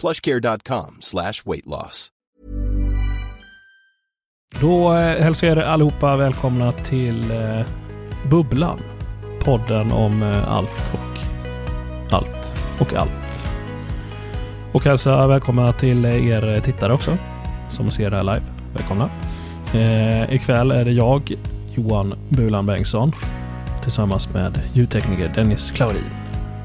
plushcare.com slash weight loss. Då eh, hälsar jag er allihopa välkomna till eh, Bubblan. Podden om eh, allt och allt och allt. Och hälsa välkomna till er tittare också som ser det här live. Välkomna. Eh, ikväll är det jag, Johan Bulan Bengtsson, tillsammans med ljudtekniker Dennis Klaurin.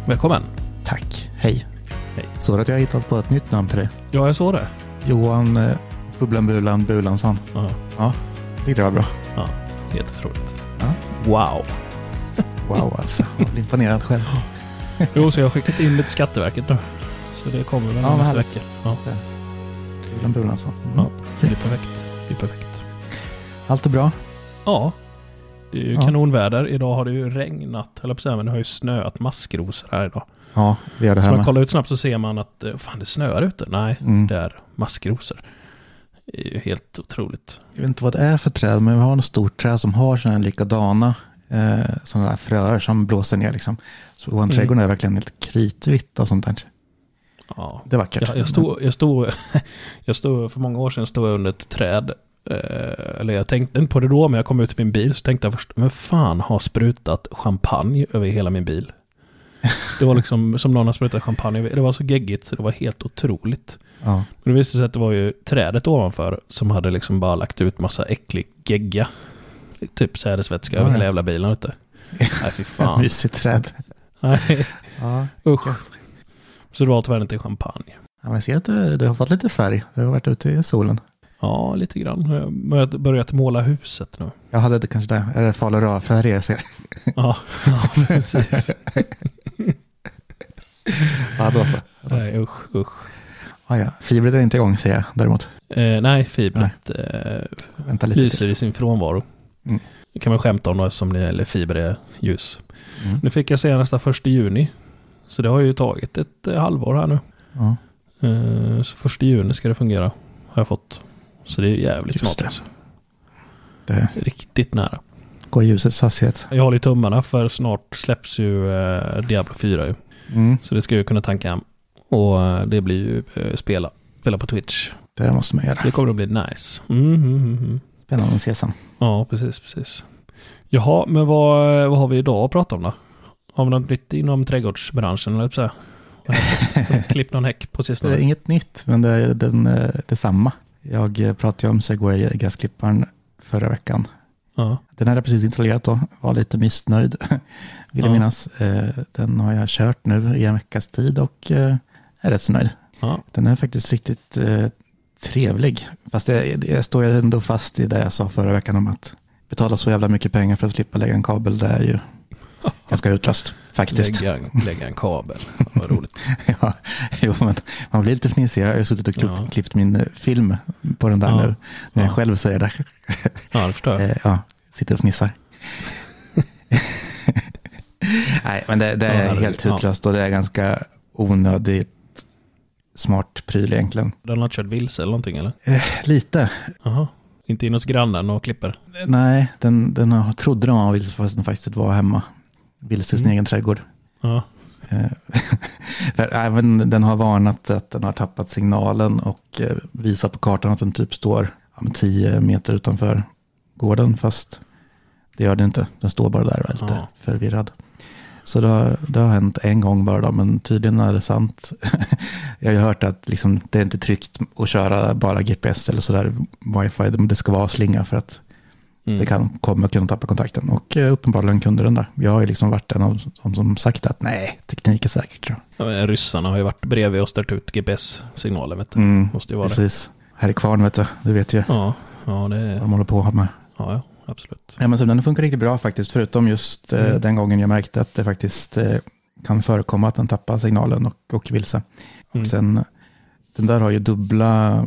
Välkommen! Tack, hej. Hej. Så att jag hittat på ett nytt namn till dig. Ja, jag såg det. Johan eh, Bubblan Bulan Bulansson. Ja, Ja, tyckte det var bra. ja helt otroligt. Ja. Wow! Wow alltså, jag blir imponerad själv. Jo, så jag har skickat in det till Skatteverket nu. Så det kommer väl Ja, nästa vecka. Ja, Bubblan Bulansson. Mm. ja det Fint. perfekt. Det blir perfekt. Allt är bra. Ja, det är ju Ja. kanonväder. Idag har det ju regnat, höll jag på att säga, men det har ju snöat maskrosor här idag. Ja, vi gör det Så här man med. kollar ut snabbt så ser man att eh, fan det snöar ute. Nej, Mm. det är maskrosor. Det är ju helt otroligt. Jag vet inte vad det är för träd, men vi har något stort träd som har sådana likadana eh, sådana där fröer som blåser ner liksom. Så vår Mm. trädgård är verkligen helt kritvitt och sånt där. Ja. Det är vackert. Jag, jag, stod, jag, stod, jag stod, för många år sedan stod jag under ett träd. Eh, eller jag tänkte inte på det då, men jag kom ut i min bil så tänkte jag först, men fan har sprutat champagne över hela min bil? Det var liksom som någon har sprutat champagne. Det var så geggigt så det var helt otroligt. Ja. Men det visade sig att det var ju trädet ovanför som hade liksom bara lagt ut massa äcklig gegga. Typ sädesvätska över ja. hela jävla bilen ute. Nej fy fan. Mysigt träd. Nej Ja. usch. Så det var tyvärr inte champagne. Ja, men jag ser att du, du har fått lite färg. Du har varit ute i solen. Ja, lite grann. Jag har börjat, börjat måla huset nu. Jag hade det kanske det. Är det Falu färg jag ser? Ja, ja precis. Ja, då så. Ja, då så. Nej, usch, usch. Ja, ja. Fibret är inte igång ser jag däremot. Eh, nej, fibret eh, Vänta lite lyser till. i sin frånvaro. Mm. Det kan man skämta om då eftersom det, eller fiber är ljus. Mm. Nu fick jag senast första juni. Så det har ju tagit ett eh, halvår här nu. Ja, Eh, så första juni ska det fungera. Har jag fått. Så det är jävligt Just snart. det. Alltså. det Riktigt nära. går ljusets hastighet. Jag håller i tummarna för snart släpps ju eh, Diablo 4 ju. Mm, Så det ska jag kunna tanka hem. Och eh, det blir ju eh, spela. Spela på Twitch. det måste man göra. Det kommer att bli nice. Mm, mm, mm, mm. Spännande att se sen. Ja, precis, precis. Jaha, men vad, vad har vi idag att prata om då? Har vi något nytt inom trädgårdsbranschen, eller så? Klippt någon häck på sistone? inget nytt, men det är den, eh, detsamma. Jag eh, pratade ju om Segway gräsklipparen förra veckan. Ja, Den hade jag precis installerat då. Var lite missnöjd, vill jag Ja. minnas. Eh, Den har jag kört nu i en veckas tid och eh, är rätt så nöjd. Den är faktiskt riktigt eh, trevlig. Fast jag, jag står ändå fast i det jag sa förra veckan om att betala så jävla mycket pengar för att slippa lägga en kabel. Det är ju ganska utlöst faktiskt. lägga, en- lägga en kabel. Vad roligt. ja, jo, men man blir lite fnisig. Jag har suttit och klippt, Ja. klippt min eh, film på den där Ja. nu. När jag Ja. själv säger det. Ja, det förstår jag. Eh, ja, sitter och fnissar. Nej, men det, det är helt hutlöst och det är ganska onödigt smart pryl egentligen. Den har kört vilse eller någonting eller? Eh, lite. Jaha. Inte in hos grannen och klipper? Nej, den, den har, trodde de var vilse fast den faktiskt var hemma. Vilse i sin Mm. egen trädgård. Ja. Eh, För även den har varnat att den har tappat signalen och eh, visat på kartan att den typ står ja, men 10 meter utanför gården. Fast det gör den inte. Den står bara där och är lite Ja. förvirrad. Så det har, det har hänt en gång bara då, men tydligen är det sant. Jag har ju hört att liksom, det är inte tryggt att köra bara GPS eller sådär wifi. Det ska vara slinga för att Mm. det kan komma kunna tappa kontakten. Och eh, uppenbarligen kunde den där. Jag har ju liksom varit en av de som sagt att nej, teknik är säkert. Tror jag. Ja, Ryssarna har ju varit bredvid och stört ut GPS-signalen vet du. Mm, Måste ju vara det. precis. Här i kvarn vet du, du vet ju Ja, ja det vad de håller på med. Ja, ja absolut. Ja, men så den funkar riktigt bra faktiskt, förutom just eh, Mm. den gången jag märkte att det faktiskt eh, kan förekomma att den tappar signalen och, och vilse. Mm. Och sen, den där har ju dubbla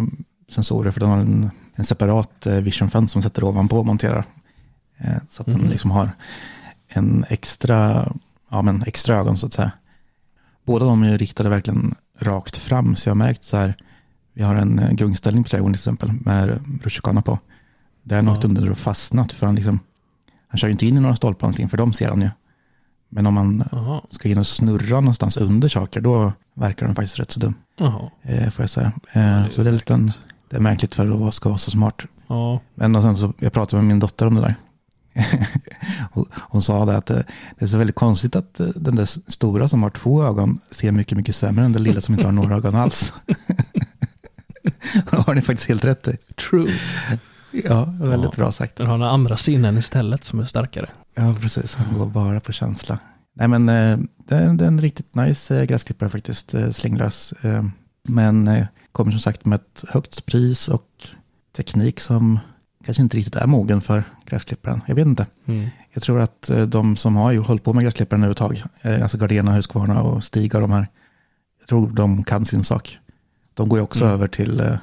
sensorer för den har en, en separat eh, vision som sätter ovanpå och monterar. Eh, så att Mhm. den liksom har en extra, ja men extra ögon så att säga. Båda de är riktade verkligen rakt fram, så jag har märkt så här, vi har en eh, gungställning på trädgården till exempel med rutschkana på. Där har Ja. under och fastnat för han liksom, han kör ju inte in i några stolpar någonting, för de ser han ju. Men om man Jaha. ska in och snurra någonstans under saker, då verkar den faktiskt rätt så dum, eh, får jag säga. Eh, är så det är en, det är märkligt för att ska vara så smart. Ja. Men och sen så, jag pratade med min dotter om det där. hon, sa det att det, det är så väldigt konstigt att eh, den där stora som har två ögon ser mycket, mycket sämre än den lilla som inte har några ögon alls. Det har ni faktiskt helt rätt i. True. Ja, väldigt Ja. bra sagt. Den har några andra sinnen istället som är starkare. Ja, precis. Han går bara på känsla. Nej, men eh, det, är, det är en riktigt nice eh, gräsklippare faktiskt, eh, slinglös. Eh, men eh, kommer som sagt med ett högt pris och teknik som kanske inte riktigt är mogen för gräsklipparen. Jag vet inte. Mm. Jag tror att eh, de som har ju hållit på med gräsklipparen nu ett tag, alltså Gardena, Husqvarna och Stiga de här, jag tror de kan sin sak. De går ju också Mm. över till eh,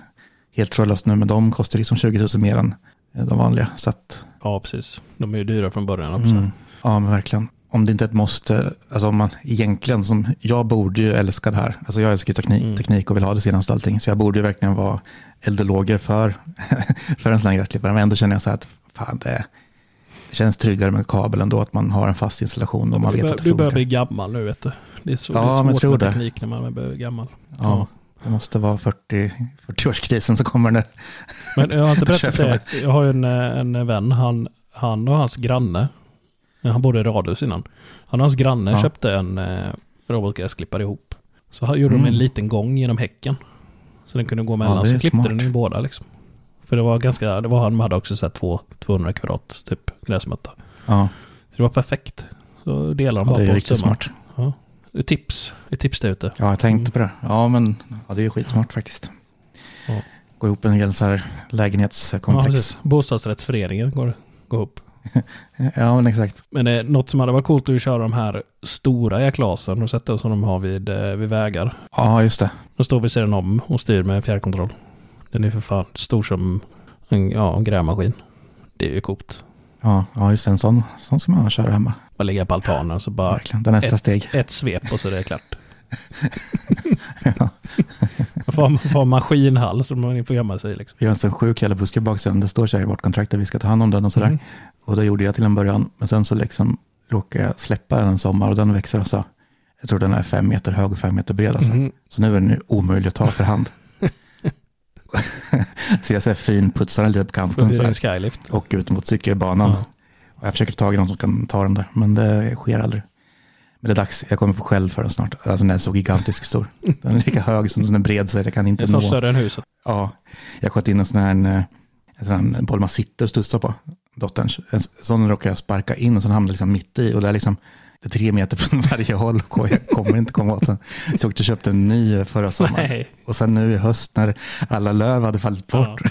helt trådlöst nu, men de kostar liksom 20 000 mer än eh, de vanliga. Så att, Ja, precis. De är ju dyra från början också. mm, ja, men verkligen. Om det inte är ett måste, alltså om man egentligen, som jag borde ju älska det här. Alltså jag älskar teknik, Mm. teknik och vill ha det senaste allting. Så jag borde ju verkligen vara eldologer för, för en sån här gräsklippare. Men ändå känner jag så här att fan, det, det känns tryggare med kabel ändå, att man har en fast installation och man vet bör, att det du börjar funkar. bli gammal nu vet du. Det är, så, Ja, det är men svårt tror med det. teknik när man blir gammal. Ja, det måste vara 40, 40-årskrisen som kommer nu. Men jag har inte berättat det. Jag har ju en, eh, en vän, han, han och hans granne, ja, han bodde i radhus innan. Han och hans granne Ja. köpte en eh, robotgräsklippare ihop. Så han gjorde de en Mm. liten gång genom häcken. Så den kunde gå mellan, är så klippte smart. den i båda liksom. För det var ganska, det var han hade också så här två, 200 kvadrat typ gräsmatta. Ja, Så det var perfekt. Så delade de ja bara det är på riktigt summan. smart. Ett tips, ett tips där ute. Ja, jag tänkte på det. Ja, men ja, det är ju skitsmart faktiskt. Ja. Gå ihop en hel så här Ja, lägenhetskomplex. precis. Bostadsrättsföreningen går, går ihop. Ja, men exakt. Men är något som hade varit coolt är att köra de här stora jäklasen och sätta som de har vid, eh, vid vägar. Ja, just det. De står vid sidan om och styr med fjärrkontroll. Den är för fan stor som en, ja, en grävmaskin. Det är ju coolt. Ja, ja just. En sån, sån ska man köra hemma. Bara ligga på altanen så bara Verkligen. Det nästa ett- steg. ett svep och så är det klart. Ja. Man får, man får maskinhall så man får gömma sig liksom. Vi har en sån sjuk jävla buske bak sen. Det står så här i vårt kontrakt att vi ska ta hand om den och sådär. Mm. Och det gjorde jag till en början. Men sen så liksom råkade jag släppa den en sommar och den växer alltså. Jag tror den är fem meter hög och fem meter bred alltså. Mhm. Så nu är den omöjlig att ta för hand. så jag så här finputsar den lite på kanten så här, och ut mot cykelbanan. Ja. Och jag försöker få tag i någon som kan ta den där, men det sker aldrig. Men det är dags, jag kommer få skäll för den snart. Alltså den är så gigantiskt stor. Den är lika hög som den är bred så jag kan inte är nå. snart större än huset. Ja, jag sköt in en sån här en, en, sån boll man sitter och studsar på, dotterns. En sån råkade jag sparka in och sen hamnade liksom mitt i och det är liksom det är tre meter från varje håll och jag kommer inte komma åt den. Så jag åkte och köpte en ny förra sommaren. Nej. Och sen nu i höst när alla löv hade fallit bort,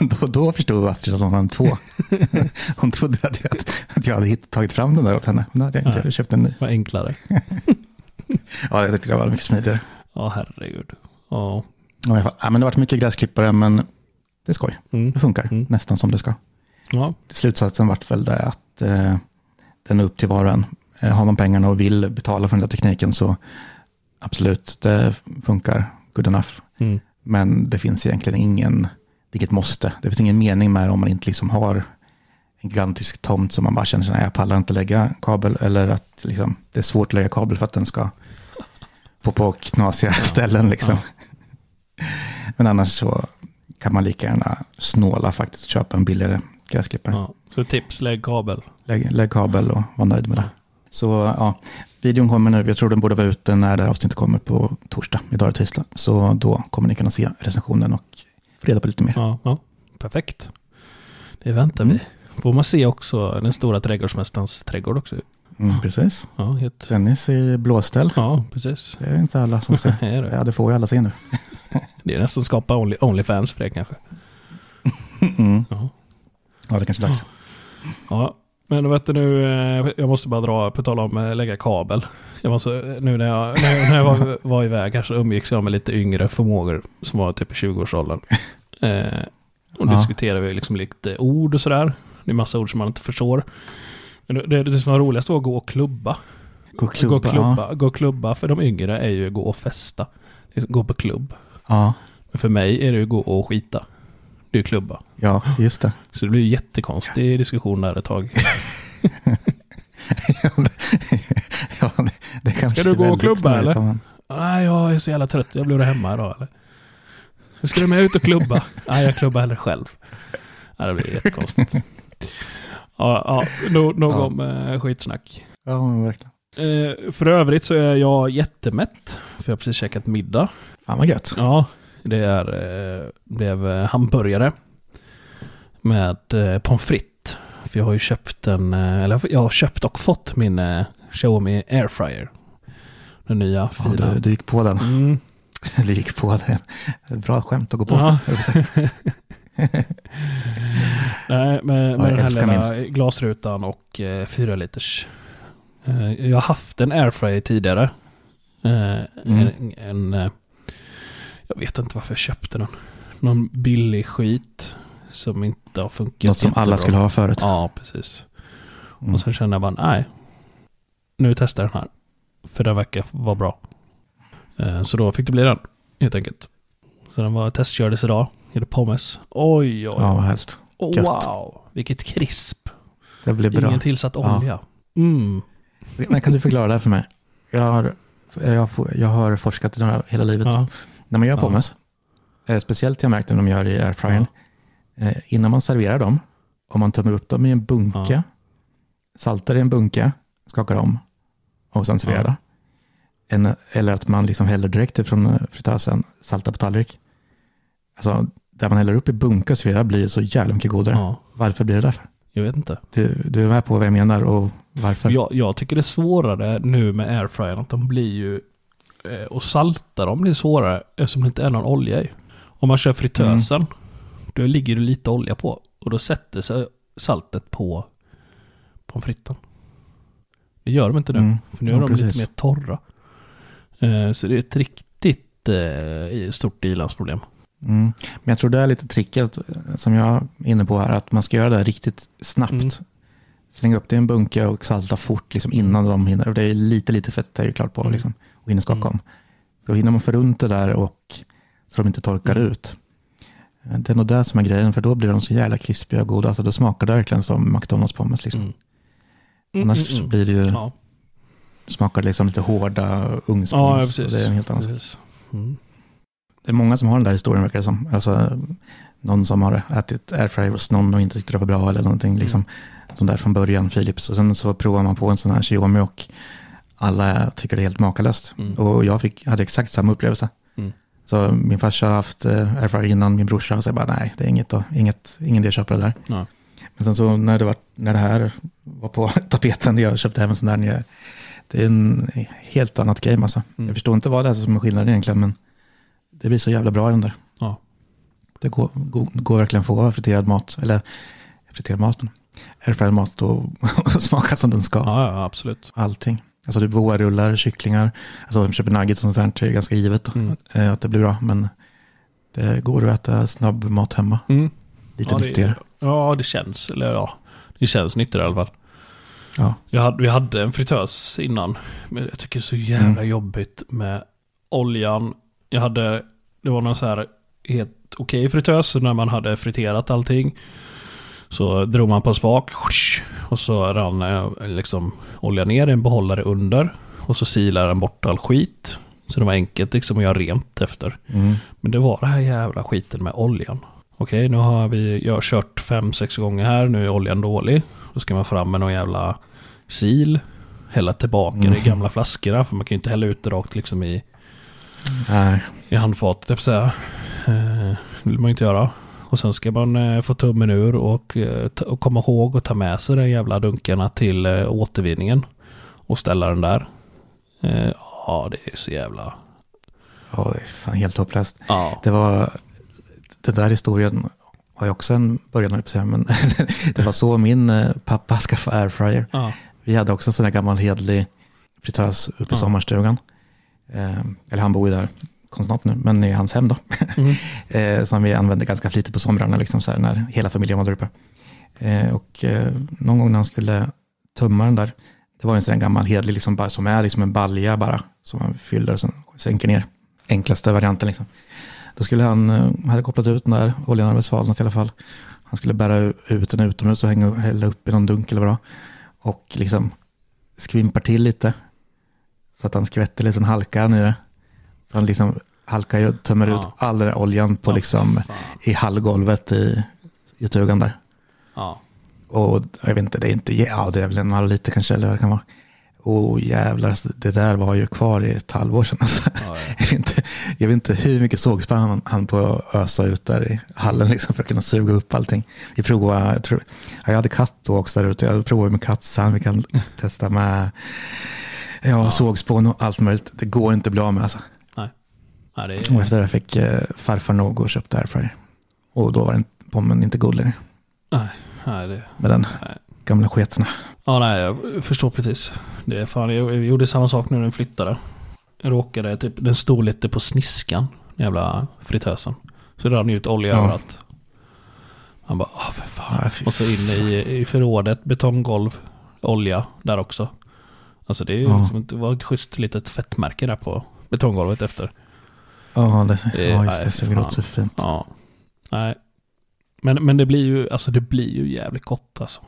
då, då förstod Astrid att hon hade två. Hon trodde att jag, att jag hade hitt, tagit fram den där åt henne. Men det hade jag inte, Nej. jag köpte en ny. Vad enklare. Ja, jag tyckte det var mycket smidigare. Ja, herregud. Ja. Ja, i alla fall. ja, men det har varit mycket gräsklippare, men det är skoj. Mm. Det funkar Mm. nästan som det ska. Ja. Slutsatsen vart väl det att eh, den är upp till var och en. Eh, har man pengarna och vill betala för den där tekniken så absolut, det funkar good enough. Mm. Men det finns egentligen ingen, det är inget måste. Det finns ingen mening med det om man inte liksom har en gigantisk tomt som man bara känner att jag pallar inte lägga kabel. Eller att liksom, det är svårt att lägga kabel för att den ska på, på knasiga ställen. Liksom. Men annars så kan man lika gärna snåla faktiskt och köpa en billigare gräsklippare. Ja. Så tips, lägg kabel. Lägg, lägg kabel och var nöjd med det. Så ja, videon kommer nu. Jag tror den borde vara ute när det här avsnittet kommer på torsdag. Idag är det tisdag. Så då kommer ni kunna se recensionen och få reda på lite mer. Ja, ja. Perfekt. Det väntar Mm. vi. Får man se också den stora trädgårdsmästarens trädgård också. Mm, precis. Ja, helt... Dennis i blåställ. ja precis. Det är inte alla som ser. Det det. Ja, det får ju alla se nu. Det är nästan skapa Only, Onlyfans för det kanske. Mm. Ja. Ja, det kanske är dags. Ja, men vet du nu, eh, jag måste bara dra, på tal om eh, lägga kabel. Jag måste, nu när jag, när jag, var, var iväg här så umgicks jag med lite yngre förmågor som var typ i 20-årsåldern. Eh, och Ja. diskuterade vi liksom lite ord och sådär. Det är massa ord som man inte förstår. Men det, det, det som var roligast var att gå och klubba. Gå och klubba. Gå och klubba, gå och klubba för de yngre är ju gå och festa. Gå på klubb. Ja, Men för mig är det ju gå och skita. Ju klubba. ja, just det. Så det blir ju jättekonstig diskussion där ett tag. ja, det, det, Ska du gå och klubba, eller? Nej, jag är så jävla trött. Jag blir hemma idag eller? Ska du med ut och klubba? Nej, jag klubbar hellre själv. Nej, det blir jättekonstigt. Ja, ja nog, nog Ja. om eh, skitsnack. Ja, men verkligen. Eh, för övrigt så är jag jättemätt. För jag har precis käkat middag. Fan vad gött. Ja, det är, eh, blev eh, hamburgare. Med eh, pommes frites. För jag har ju köpt en, eller jag har köpt och fått min eh, Xiaomi Airfryer. Den nya Ja, fina. du, du gick på den. Mm. Du gick på den. Bra skämt att gå på. Ja. Nej, med, Ja, med den här lilla glasrutan och eh, fyra liters. Eh, jag har haft en airfryer tidigare. Eh, Mm. en, en, jag vet inte varför jag köpte den. Någon billig skit som inte har funkat Något som alla skulle ha förut. Ja, precis. Mm. Och sen kände jag bara, nej. Nu testar jag den här. För den verkar vara bra. Eh, så då fick det bli den, helt enkelt. Så den var testkördes idag. Gjorde pommes. Oj, oj. Ja, vad helst. Oh, wow, vilket krisp. Det blir bra. Ingen tillsatt Ja. olja. Mm. Men kan du förklara det här för mig? Jag har, jag, jag har forskat i det här hela livet. Ja. När man gör Ja. pommes, eh, speciellt jag märkt när de gör i airfryern, eh, innan man serverar dem, om man tömmer upp dem i en bunke, Ja. saltar i en bunke, skakar om och sen serverar Ja. En, eller att man liksom häller direkt från eh, fritösen, saltar på tallrik. Alltså, där man häller upp i bunke och serverar blir så jävla mycket godare. ja, Varför blir det därför? jag vet inte. Du, du är med på vad jag menar och varför? Jag, jag tycker det är svårare nu med airfryern att de blir ju... Eh, och salta dem blir svårare eftersom det inte är någon olja i. Om man kör fritösen, Mm. då ligger det lite olja på. Och då sätter sig saltet på pommes fritesen. Det gör de inte nu. Mm. För nu Ja, är de precis. lite mer torra. Eh, så det är ett riktigt eh, stort ilandsproblem. Mm. Men jag tror det är lite tricket som jag är inne på här, att man ska göra det riktigt snabbt. Slänga upp det i en bunke och salta fort liksom innan de hinner. Och det är lite, lite fett är det klart på Mm. liksom, och hinner skaka Mm. om. Då hinner man få runt det där och så de inte torkar Mm. ut. Det är nog det som är grejen, för då blir de så jävla krispiga och goda. Alltså det smakar det verkligen som McDonalds pommes. Liksom. Mm. Mm, Annars mm, blir det ju, Ja, smakar liksom lite hårda ja ugnspommes. och det är en helt annan sak. Det är många som har den där historien verkar det som. Alltså, någon som har ätit airfryer hos någon och inte tyckte det var bra eller någonting. Liksom, som där från början, Philips. Och sen så provar man på en sån här Xiaomi och alla tycker det är helt makalöst. Mm. Och jag fick, hade exakt samma upplevelse. Mm. Så min farsa har haft eh, airfryer innan min brorsa och så jag bara nej, det är inget, då, inget ingen idé att köpa det där. Ja. Men sen så när det, var, när det här var på tapeten, jag köpte hem en sån där, jag- det är en helt annat game alltså. Mm. Jag förstår inte vad det är som är skillnaden egentligen, men det blir så jävla bra i den där. Ja. Det går, går, går verkligen att få friterad mat, eller friterad mat, men airfryad mat och, och smaka som den ska. Ja, ja, absolut. Allting. Alltså typ rullar, kycklingar, alltså man köper nuggets och sånt där, det är ganska givet då, Mm. eh, att det blir bra, men det går att äta snabb mat hemma. Mm. Lite ja, nyttigare. det, ja, det känns. Eller ja, det känns nyttigare i alla fall. Ja. Jag hade, vi hade en fritös innan. Men jag tycker det är så jävla Mm. jobbigt med oljan Jag hade, det var någon så här helt okej fritös. Så när man hade friterat allting. Så drog man på en spak. Och så rann eh, liksom olja ner i en behållare under. Och så silade den bort all skit. Så det var enkelt liksom att göra rent efter. Mm. Men det var det här jävla skiten med oljan. Okej, nu har vi jag har kört fem, sex gånger här. Nu är oljan dålig. Då ska man fram med någon jävla sil. Hälla tillbaka det i gamla flaskorna. För man kan ju inte hälla ut det rakt liksom i, Nej. i handfatet. Det säga. Eh, vill man inte göra. Och sen ska man eh, få tummen ur och, eh, och komma ihåg att ta med sig de jävla dunkarna till eh, återvinningen. Och ställa den där. Ja, det är så jävla... Ja, det är fan helt hopplöst. Ja. Det var, den där historien har ju också en början, men det var så min pappa skaffade airfryer. Ja. Vi hade också en sån där gammal hedlig fritös uppe i Ja. sommarstugan. Eller han bor ju där konstant nu, men i hans hem då. Mm. eh, som vi använde ganska flitigt på somrarna, liksom så här, när hela familjen var där uppe. Eh, och eh, någon gång när han skulle tumma den där, det var en sån där gammal hedlig, liksom, bara, som är liksom en balja bara, som man fyller och sen sänker ner. Enklaste varianten liksom. Då skulle han, eh, hade kopplat ut den där, oljan hade svalnat i alla fall. Han skulle bära ut den utomhus och hänga, hälla upp i någon dunk eller vad. Och liksom skvimpar till lite. Så att han skvätter lite, sen halkar han i det. Så han liksom halkar ju och tömmer Ja. ut all den där oljan på Ja, liksom fan. i hallgolvet i, i stugan där. Ja. Och jag vet inte, det är inte, ja det är väl en halv liter kanske eller vad det kan vara. Och jävlar, alltså, det där var ju kvar i ett halvår sedan. Alltså. Ja, ja. Jag, vet inte, jag vet inte hur mycket sågspänn han, han på att ösa ut där i hallen liksom, för att kunna suga upp allting. Vi provade, jag, tror, ja, jag hade katt då också där ute, jag provade med kattsand, vi kan testa med ja, sågspån och allt möjligt. Det går inte att bli av med alltså. Nej, det Och är... efter det fick eh, farfar nog och köpte airfryer. Och då var den pommen inte god längre Nej, nej, det... med den Nej. gamla sketen. Ja, nej, jag förstår precis. Det är fan, jag, jag gjorde samma sak nu när jag flyttade. Jag råkade, typ, den stod lite på sniskan, den jävla fritösen. Så det rann ut olja Ja. överallt. Man bara, ah för fan. Ja, fy och så in i, i förrådet, betonggolv, olja där också. Alltså det är ju Ja. liksom, det var ett schysst litet fettmärke där på betonggolvet efter. Ja, det, Det- ja just det, såg fan. åt så fint. Ja. Nej. Men, men det blir ju, alltså det blir ju jävligt gott alltså.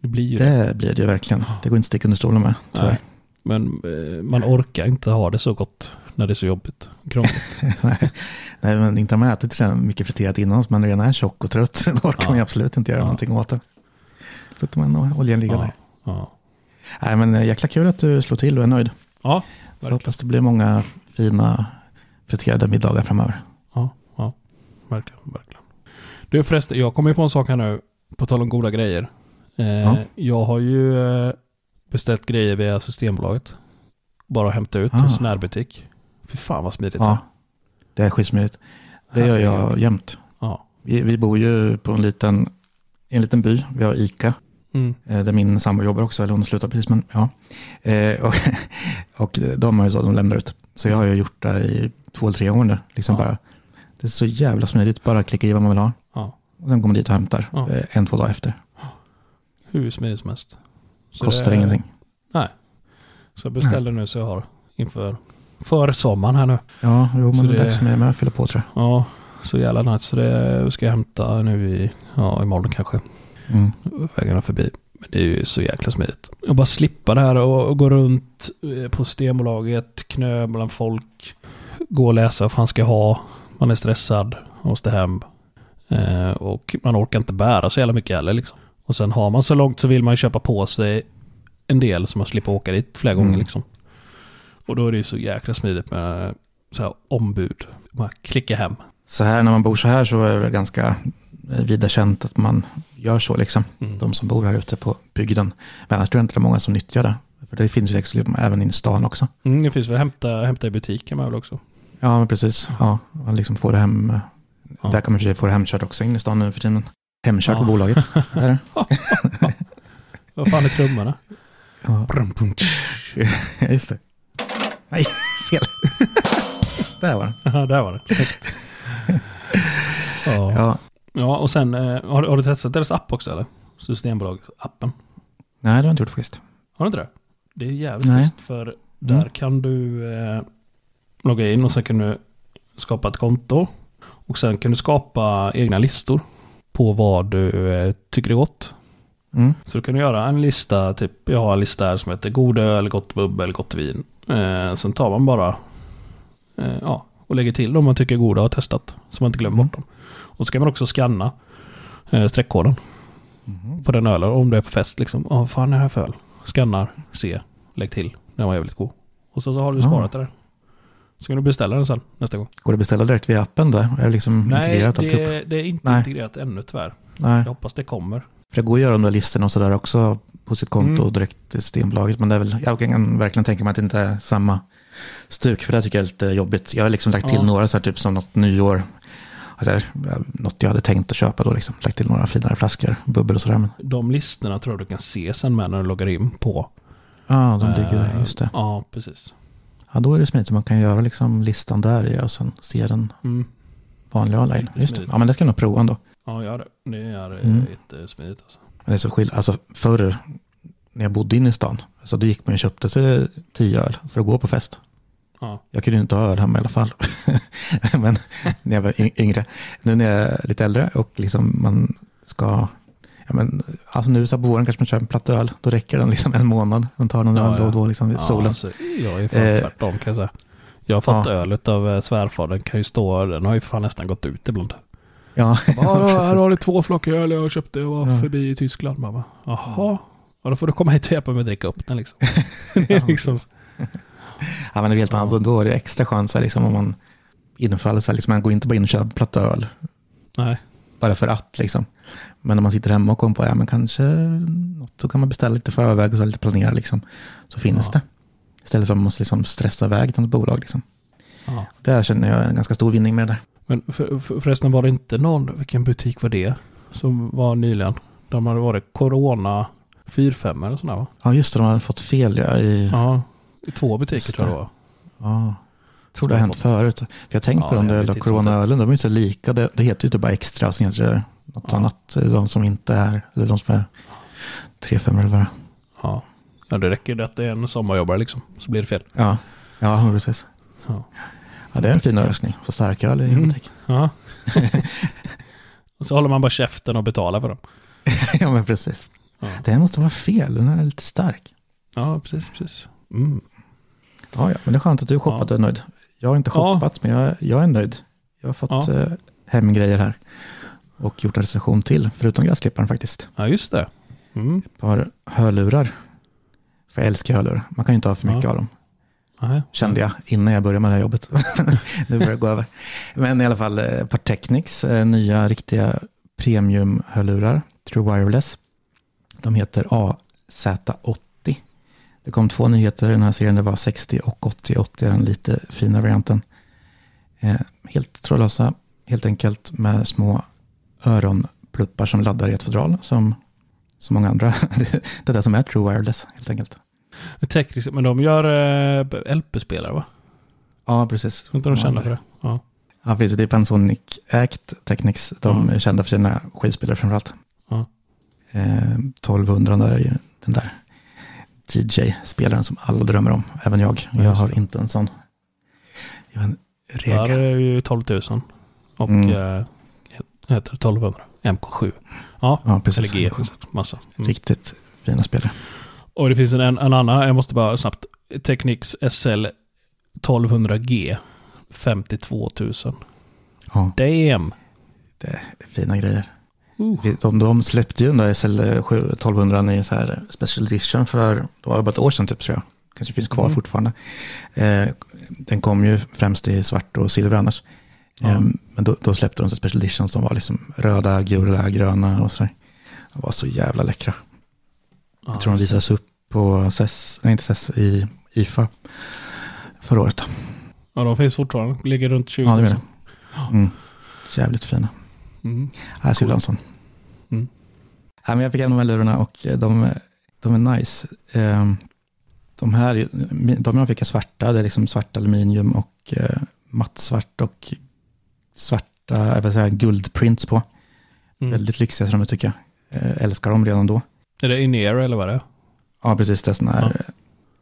Det blir ju det. Det blir det ju verkligen. Det går inte att sticka under stolen med, tyvärr. Nej. Men eh, man orkar inte ha det så gott när det är så jobbigt. Krångligt. Nej. Nej, men inte har man ätit så mycket friterat innan, så man redan är tjock och trött, då orkar Ja. man absolut inte göra Ja. någonting åt det. Låter man oljan ligga ja. där. Ja. Nej, men eh, jäkla kul att du slår till och är nöjd. Ja, Så verkligen. hoppas det blir många fina friterade middagar framöver. Ja, ja. Verkligen, verkligen. Du förresten, jag kommer ju på en sak här nu. På tal om goda grejer. Eh, Ja. Jag har ju eh, beställt grejer via Systembolaget. Bara hämta ut Ah. hos närbutik. Fy fan vad smidigt. Ja, här. det är skitsmidigt. Det gör jag jämt. Ja. Vi, vi bor ju på en liten, en liten by, vi har ICA. Mm. Eh, Där min sambo jobbar också, eller hon slutar precis, men ja. Eh, och, och de har ju så, de lämnar ut. Så jag har ju gjort det i två eller tre nu. Liksom Ja. bara, det är så jävla smidigt, bara klicka i vad man vill ha. Ja. Och sen går man dit och hämtar Ja. eh, en, två dagar efter. Hur smidigt som helst. Så Kostar det- ingenting. Nej. Så jag beställer nu så jag har inför för sommaren här nu. Ja, jo, men Så det är dags med, med att fylla på tror Ja, så jävla nice. Så det ska jag hämta nu i, ja, imorgon kanske. jag. Mm. Vägarna förbi. Men det är ju så jäkla smidigt. Jag bara slippa det här och, och gå runt eh, på Systembolaget, knö bland folk, gå och läsa vad fan ska ha. Man är stressad, måste hem. Eh, och man orkar inte bära så jävla mycket heller liksom. Och sen har man så långt så vill man ju köpa på sig en del så man slipper åka dit flera gånger Mm. liksom. Och då är det ju så jäkla smidigt med så här ombud. Bara klicka hem. Så här när man bor så här så är det ganska eh, vida känt att man gör så liksom. Mm. De som bor här ute på bygden. Men annars tror jag inte det är många som nyttjar det. För det finns ju liksom även i stan också. Mm, det finns väl hämta, hämta i butiken med väl också. Ja, men precis. Ja, man liksom får det hem. Ja. Där kan man för sig få det hemkört också in i stan nu för tiden. Hemkört Ja. på bolaget. Där är det. Vad fan är trummorna? Ja, just det. Nej, fel. Där var den. Ja, där var det. Snyggt. ja. Ja. ja, och sen eh, har, du- har du testat deras app också eller? Systembolagsappen. Nej, det har jag inte gjort faktiskt. Har du inte det? Det är jävligt schysst för där Mm. kan du... Eh, logga in och sen kan du skapa ett konto. Och sen kan du skapa egna listor på vad du eh, tycker är gott. Mm. Så du kan göra en lista, typ jag har en lista här som heter god öl, gott bubbel, gott vin. Eh, sen tar man bara eh, ja, och lägger till de man tycker är goda och har testat. Så man inte glömmer Mm. bort dem. Och så kan man också scanna eh, streckkoden Mhm. på den ölen. Om det är på fest liksom. Ja, vad fan är det här för öl? Scannar, se, lägg till. Den var jävligt god. Och så, så har du Ja. sparat det där. Så kan du beställa den sen nästa gång. Går det att beställa direkt via appen då? Är det liksom Nej, integrerat alltihop? det, det är inte Nej. integrerat ännu tyvärr. Nej, Jag hoppas det kommer. för det går att göra de där listorna och sådär också på sitt konto Mm. direkt till Systembolaget. Men det är väl, jag kan verkligen tänka mig att det inte är samma stuk, för det tycker jag är lite jobbigt. Jag har liksom lagt till Ja. några så här, typ som något nyår. Alltså, något jag hade tänkt att köpa då, liksom. lagt till några finare flaskor, bubbel och sådär. Men, De listorna tror jag du kan se sen med när du loggar in på. ja, de ligger där, Eh, just det. Ja, precis. Ja, då är det smidigt. Man kan göra liksom listan där och sen se den Mm. vanliga online. Just det. Ja, men det ska jag nog prova ändå. Ja, gör det. Det är Mm. jättesmidigt alltså. Men det är så skill- Alltså förr, när jag bodde inne i stan, så då gick man och köpte sig tio öl för att gå på fest. Ja. Jag kunde ju inte ha öl hemma i alla fall. Men när jag var yngre. Nu när jag är lite äldre och liksom man ska... Ja, men, alltså nu så på våren kanske man köper en platta öl. Då räcker den liksom en månad. Man tar någon Ja, öl då och då liksom vid Ja, solen. Alltså, jag är fan Eh, tvärtom kan jag säga. Jag har fått ja. öl av eh, svärfar. Den kan ju stå, den har ju fan nästan gått ut ibland. Ja, Ja, då, här har du två flockar öl jag köpte och var Ja. förbi i Tyskland. Bara, Jaha, ja, då får du komma hit och hjälpa mig att dricka upp den liksom. det är liksom Ja, men det är helt annat. Och Då är det extra skönt liksom, om man infaller så här, liksom, man går inte bara in och köper platta öl. nej. bara för att liksom. Men om man sitter hemma och kommer på, ja men kanske något, så kan man beställa lite förväg och så lite planera liksom. Så finns Ja. det. Istället för att man måste liksom stressa iväg till något bolag liksom. Ja. Där känner jag en ganska stor vinning med det där. Men för, för, förresten var det inte någon, vilken butik var det? Som var nyligen. De hade varit Corona 45 eller sådär va? Ja just det, de har fått fel ja, i... Ja, i två butiker tror jag det var. Ja. Jag tror det har hänt förut. För jag har tänkt Ja, på de jag där coronaölen, de är ju så lika. Det, det heter ju inte bara extra, sen heter det något Ja. annat. De som inte är, eller de som är 3-5 eller vad. Ja. ja, det räcker det att det är en sommarjobbare liksom. Så blir det fel. Ja, ja precis. Ja. Ja, det är en fin överraskning. Få starköl i Mm. butik. Ja. och så håller man bara käften och betalar för dem. ja, men precis. Ja, Det måste vara fel, den är lite stark. ja precis, precis. Mm. Ja, ja, men det är skönt att du shoppat och är nöjd. Jag har inte shoppat, men jag, jag är nöjd. Jag har fått eh, hem grejer här. Och gjort en recension till, förutom gräsklipparen faktiskt. Ja, just det. Mm. Ett par hörlurar. För jag älskar hörlurar. Man kan ju inte ha för mycket Ja. av dem. Nej. Kände jag innan jag började med det här jobbet. nu börjar det gå över. Men i alla fall eh, ett par Technics, eh, nya riktiga premiumhörlurar. True Wireless. De heter AZ80. Det kom två nyheter i den här serien. Det var 60 och 80. 80 är den lite finare varianten. Eh, helt trådlösa, helt enkelt med små öronpluppar som laddar i ett fodral. Som, som många andra. det är det som är True Wireless helt enkelt. Tekniskt, men de gör eh, LP-spelare va? Ja, precis. Tror inte de kända det- för det? Ja. Ja, precis. Det är Panasonic Act Technics. De Ja. är kända för sina skivspelare framförallt. Ja. Eh, 1200 där är ju den där DJ-spelaren som alla drömmer om. Även jag. Ja, jag har det. inte en sån. Jag har en Där Rega. är ju 12 000. Och Mm. Heter det 1200. MK7. Ja, Ja, precis. eller G. Massa. Mm. Riktigt fina spelare. Och det finns en, en annan, jag måste bara snabbt. Technics SL 1200G. 52 000. Ja, Damn! det är fina grejer. Uh. De, de släppte ju den där SL 7 1200 i så här special edition för, det var bara ett år sedan typ tror jag. Kanske finns kvar Mm. fortfarande. Eh, den kom ju främst i svart och silver annars. Ja. Eh, men då, då släppte de så special editions som var liksom röda, gula, gröna och sådär. De var så jävla läckra. Jag tror de visades upp på SES, nej inte SES, i IFA förra året. Då. Ja, de finns fortfarande. Ligger runt 20 Ja, 000. det menar jag. Mm. Jävligt fina. Mm. Ja, Jag skulle ha en sån. Mm. Ja, men jag fick hem de här lurarna och de, de är nice. Ehm, De här, de jag fick är svarta, det är liksom svart aluminium och eh, mattsvart och svarta, jag vill säga guldprints på. Mm. Väldigt lyxiga som jag tycker jag. Eh, Älskar dem redan då. Är det in-ear eller vad det är? Ja, precis, det är sådana här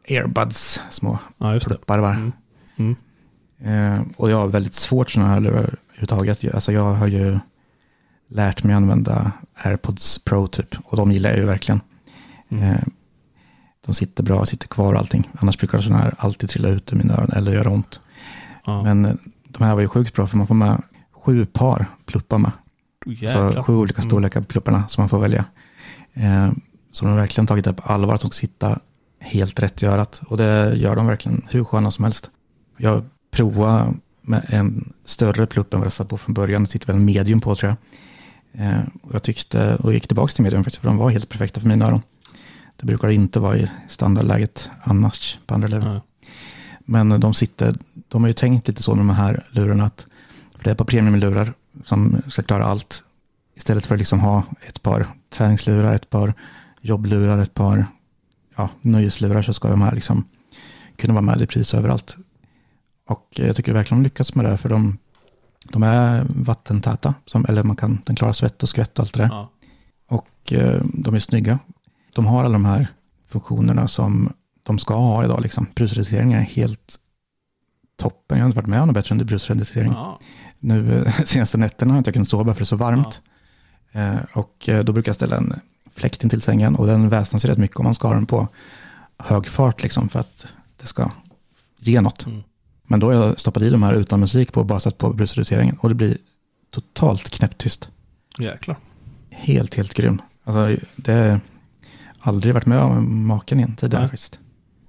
earbuds, små Ja, pluppar bara. Mm. Mm. Eh, och jag har väldigt svårt sådana här lurar överhuvudtaget. Alltså jag har ju lärt mig använda AirPods Pro typ. Och de gillar jag ju verkligen. Mm. Eh, de sitter bra, sitter kvar och allting. Annars brukar sådana här alltid trilla ut ur mina öron eller göra ont. Ja. Men eh, de här var ju sjukt bra för man får med sju par pluppar med. Jäklar. Så sju olika mm. storlekar på plupparna som man får välja. Eh, så de har verkligen tagit det på allvar att de ska sitta helt rätt i örat. Och det gör de verkligen hur sköna som helst. Jag provade med en större plupp än vad jag satt på från början. Det sitter väl en medium på tror jag. Eh, och jag tyckte, och gick tillbaka till medium för de var helt perfekta för mina öron. Det brukar inte vara i standardläget annars på andra lurar. Men de sitter, de har ju tänkt lite så med de här lurarna att, för det är på premiumlurar som ska klara allt. Istället för att liksom ha ett par träningslurar, ett par jobblurar, ett par ja, nöjeslurar så ska de här liksom kunna vara med i pris överallt. Och jag tycker verkligen de lyckats med det, för de, de är vattentäta, som, eller man kan, den klarar svett och skvätt och allt det där. Ja. Och eh, de är snygga. De har alla de här funktionerna som de ska ha idag. Liksom. Brusreducering är helt toppen. Jag har inte varit med om något bättre än brusreducering. Ja. Nu senaste nätterna har jag inte kunnat sova för det är så varmt. Ja. Eh, och eh, då brukar jag ställa en fläkt in till sängen och den väsnas rätt mycket om man ska ha den på hög fart liksom för att det ska ge något. Mm. Men då har jag stoppat i de här utan musik på och bara satt på brusreduceringen och det blir totalt knäpptyst. Jäklar. Helt, helt grym. Alltså, det har aldrig varit med om maken igen tidigare faktiskt.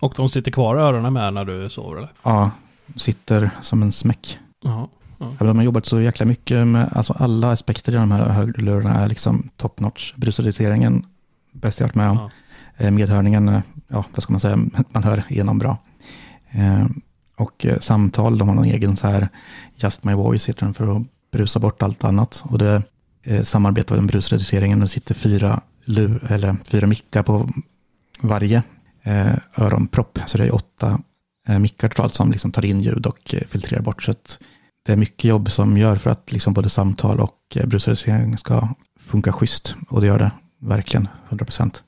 Och de sitter kvar i öronen med när du sover eller? Ja, sitter som en smäck. Ja. Ja. De har jobbat så jäkla mycket med, alltså alla aspekter i de här hörlurarna är liksom top notch. Brusreduceringen, bäst jag varit med om. Ja. Eh, medhörningen, eh, ja vad ska man säga, man hör igenom bra. Eh, och samtal, de har någon egen så här Just My Voice heter den för att brusa bort allt annat. Och det samarbetar med brusreduceringen. Det sitter fyra, eller fyra mickar på varje öronpropp. Så det är åtta mickar totalt som liksom tar in ljud och filtrerar bort. Så det är mycket jobb som gör för att liksom både samtal och eh, brusreducering ska funka schysst. Och det gör det verkligen, 100 procent.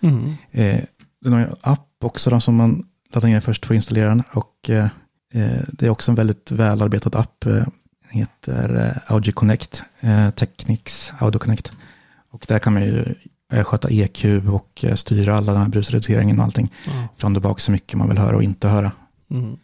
Mm. Eh, den har en app också då, som man laddar ner först för att installera den. Och eh, eh, det är också en väldigt välarbetad app. Eh, den heter eh, Audio Connect, eh, Technics Audio Connect. Och där kan man ju sköta EQ och styra alla den här brusreduceringen och allting. Mm. Fram och tillbaka så mycket man vill höra och inte höra. Mm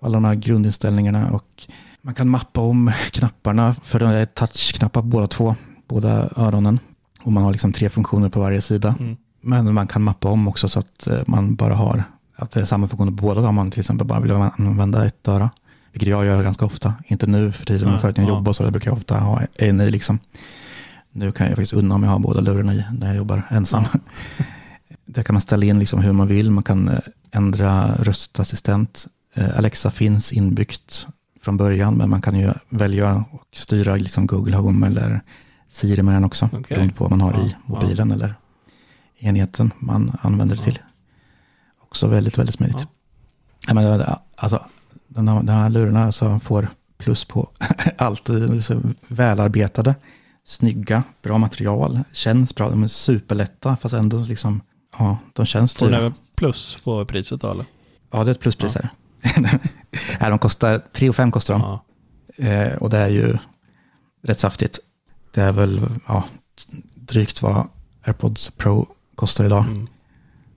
alla de här grundinställningarna och man kan mappa om knapparna för det är touchknappar på båda två, båda öronen. Och man har liksom tre funktioner på varje sida. Mm. Men man kan mappa om också så att eh, man bara har att det är samma funktioner på båda om man till exempel bara vill använda ett öra. Vilket jag gör ganska ofta. Inte nu för tiden, men förut när jag ja. jobbar så brukar jag ofta ha en i liksom. Nu kan jag faktiskt unna om jag har båda lurarna i när jag jobbar ensam. Där kan man ställa in liksom hur man vill. Man kan eh, ändra röstassistent Eh, Alexa finns inbyggt från början, men man kan ju välja och styra liksom Google Home eller Siri med den också, okay. beroende på vad man har ja, i mobilen ja. eller enheten man använder det till. Också väldigt, väldigt smidigt. Ja. Men, alltså, den här, den här lurarna alltså får plus på allt. Så välarbetade, snygga, bra material, känns bra, de är superlätta, fast ändå liksom, ja, de känns dyra. Får plus på priset då eller? Ja, det är ett pluspris ja. här. de kostar, 3 5 kostar de. Ja. Eh, och det är ju rätt saftigt. Det är väl ja, drygt vad AirPods Pro kostar idag. Mm.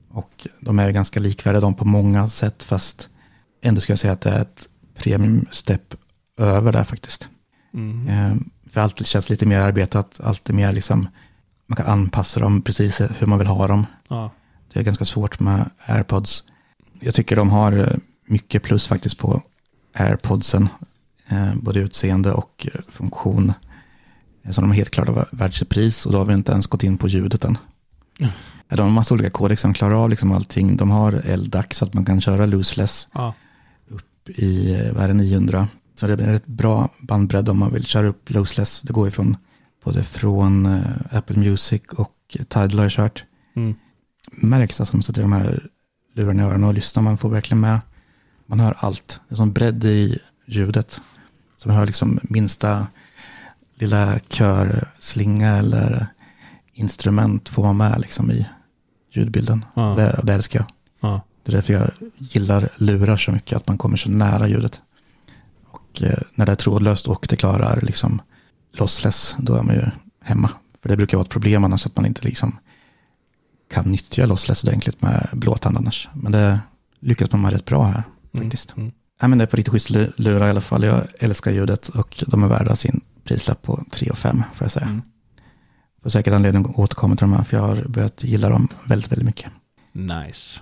Och de är ganska likvärdiga de på många sätt, fast ändå skulle jag säga att det är ett premium step över där faktiskt. Mm. För allt känns lite mer arbetat, allt är mer liksom, man kan anpassa dem precis hur man vill ha dem. Ja. Det är ganska svårt med AirPods. Jag tycker de har eh, mycket plus faktiskt på AirPodsen. Eh, både utseende och eh, funktion. Så de är helt klart av världsepris och då har vi inte ens gått in på ljudet än. Mm. De har en massa olika kodex som klarar av liksom allting. De har LDAC så att man kan köra looseless ja. upp i vad är det, 900. Så det blir ett bra bandbredd om man vill köra upp looseless. Det går ju från både från Apple Music och Tidal har jag kört. Mm. Märks alltså att de här lurarna i öronen och lyssnar. Man får verkligen med man hör allt. Det är sån bredd i ljudet. Så man hör liksom minsta lilla körslinga eller instrument får man med liksom i ljudbilden. Ja. Det, det älskar jag. Ja. Det är därför jag gillar lurar så mycket, att man kommer så nära ljudet. Och eh, när det är trådlöst och det klarar liksom lossless, då är man ju hemma. För det brukar vara ett problem annars att man inte liksom kan nyttja lossless ordentligt med blåtand annars. Men det lyckas man med rätt bra här faktiskt. Mm. Mm. Ja, men det är på riktigt schysst lurar i alla fall. Jag älskar ljudet och de är värda sin prislapp på 3 och 5 får jag säga. Mm. Får säkert anledning att återkomma till de här för jag har börjat gilla dem väldigt, väldigt mycket. Nice.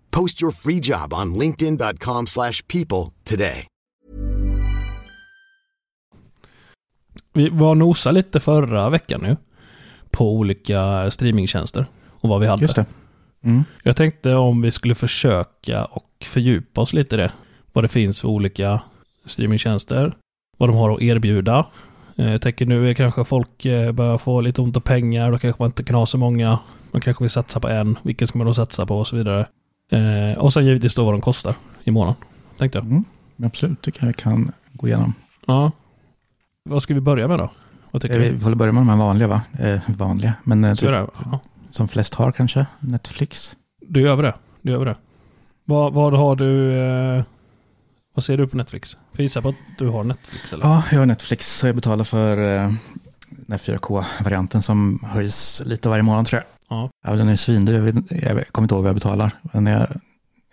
Post your free job on linkedin.com/people today. Vi var nosa lite förra veckan nu på olika streamingtjänster och vad vi hade. Just det. Mm. Jag tänkte om vi skulle försöka och fördjupa oss lite i det. Vad det finns för olika streamingtjänster, vad de har att erbjuda. Eh, jag tänker nu är kanske folk eh, börjar få lite ont om pengar, då kanske man inte kan ha så många. Man kanske vill satsa på en, vilken ska man då satsa på och så vidare. Eh, och sen givetvis då vad de kostar i månaden, tänkte jag. Mm, absolut, kan jag kan gå igenom. Ja. Vad ska vi börja med då? Vad tycker vi? Vi får börja med de här vanliga va? Eh, vanliga, men eh, typ, ja. som flest har kanske, Netflix. Du gör vi det. Du gör vi det. Vad, vad har du, eh, vad ser du på Netflix? För gissa på att du har Netflix eller? Ja, jag har Netflix så jag betalar för eh, den 4K-varianten som höjs lite varje månad tror jag. Ja. ja den är svindyr, jag, vet, jag kommer inte ihåg vad jag betalar. Men när jag,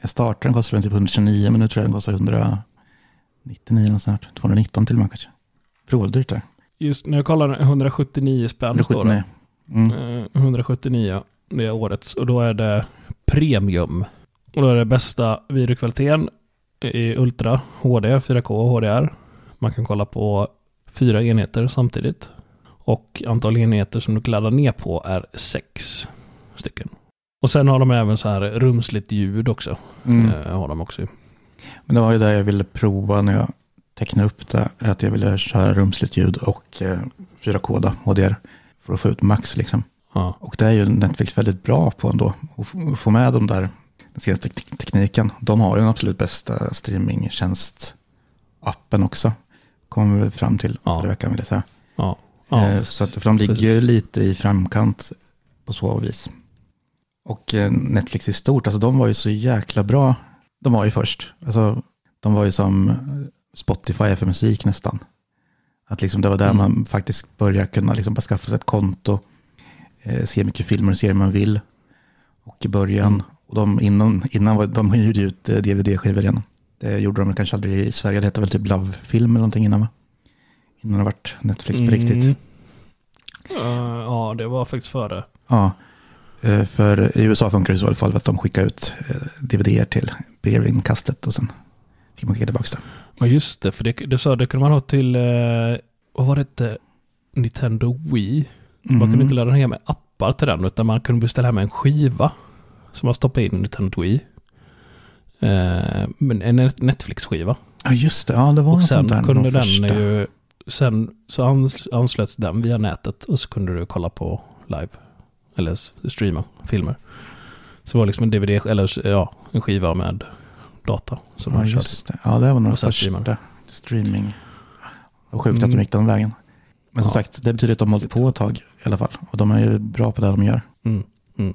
jag startade den kostade den typ 129, men nu tror jag den kostar 199 eller snart. 219 till och med kanske. Vråldyrt där. Just när jag kollar 179 spänn 179. Mm. 179, det är årets. Och då är det premium. Och då är det bästa videokvaliteten i Ultra HD, 4K HDR. Man kan kolla på fyra enheter samtidigt. Och antal enheter som du kan ladda ner på är sex stycken. Och sen har de även så här rumsligt ljud också. Mm. Eh, har de också. Men det var ju det jag ville prova när jag tecknade upp det. Att jag ville köra rumsligt ljud och eh, 4K då, HDR. För att få ut max liksom. Ja. Och det är ju Netflix väldigt bra på ändå. Att få med de där, den senaste tekniken. De har ju den absolut bästa streamingtjänst-appen också. Kommer vi fram till Ja. förra veckan vill jag säga. Ja. Ja. Eh, Så att, för de ligger ju lite i framkant på så vis. Och eh, Netflix i stort, alltså de var ju så jäkla bra. De var ju först. Alltså, de var ju som Spotify för musik nästan. Att liksom det var där Mm. man faktiskt började kunna liksom bara skaffa sig ett konto, eh, se mycket filmer och serier man vill. Och i början, Mm. och de innan, innan var, de gjorde ut eh, DVD-skivor igen. Det gjorde de kanske aldrig i Sverige, det hette väl typ Love-film eller någonting innan va? Innan det vart Netflix på riktigt. Mm. Eh, ja, det var faktiskt före. Ja, eh, för i USA funkar det så i alla fall att de skickar ut eh, DVD till brevinkastet och sen fick man skicka tillbaka det. Ja, just det. För det, du sa det kunde man ha till, vad var det inte? Nintendo Wii. Man kunde inte ladda ner med appar till den, utan man kunde beställa hem en skiva som man stoppade in i Nintendo Wii. Men en Net- Netflix-skiva. Ja, just det. Ja, det var Och något sånt sen där. kunde de den första. ju, sen så ans, anslöts den via nätet och så kunde du kolla på live. Eller streama filmer. Så det var liksom en DVD, eller ja, en skiva med data. Som Ja, man körde. det. Ja, det var nog Och första streamar. streaming. Vad sjukt att Mm. de gick den vägen. Men som Ja. sagt, det betyder att de har hållit på ett tag i alla fall. Och de är ju bra på det de gör. Mm, mm.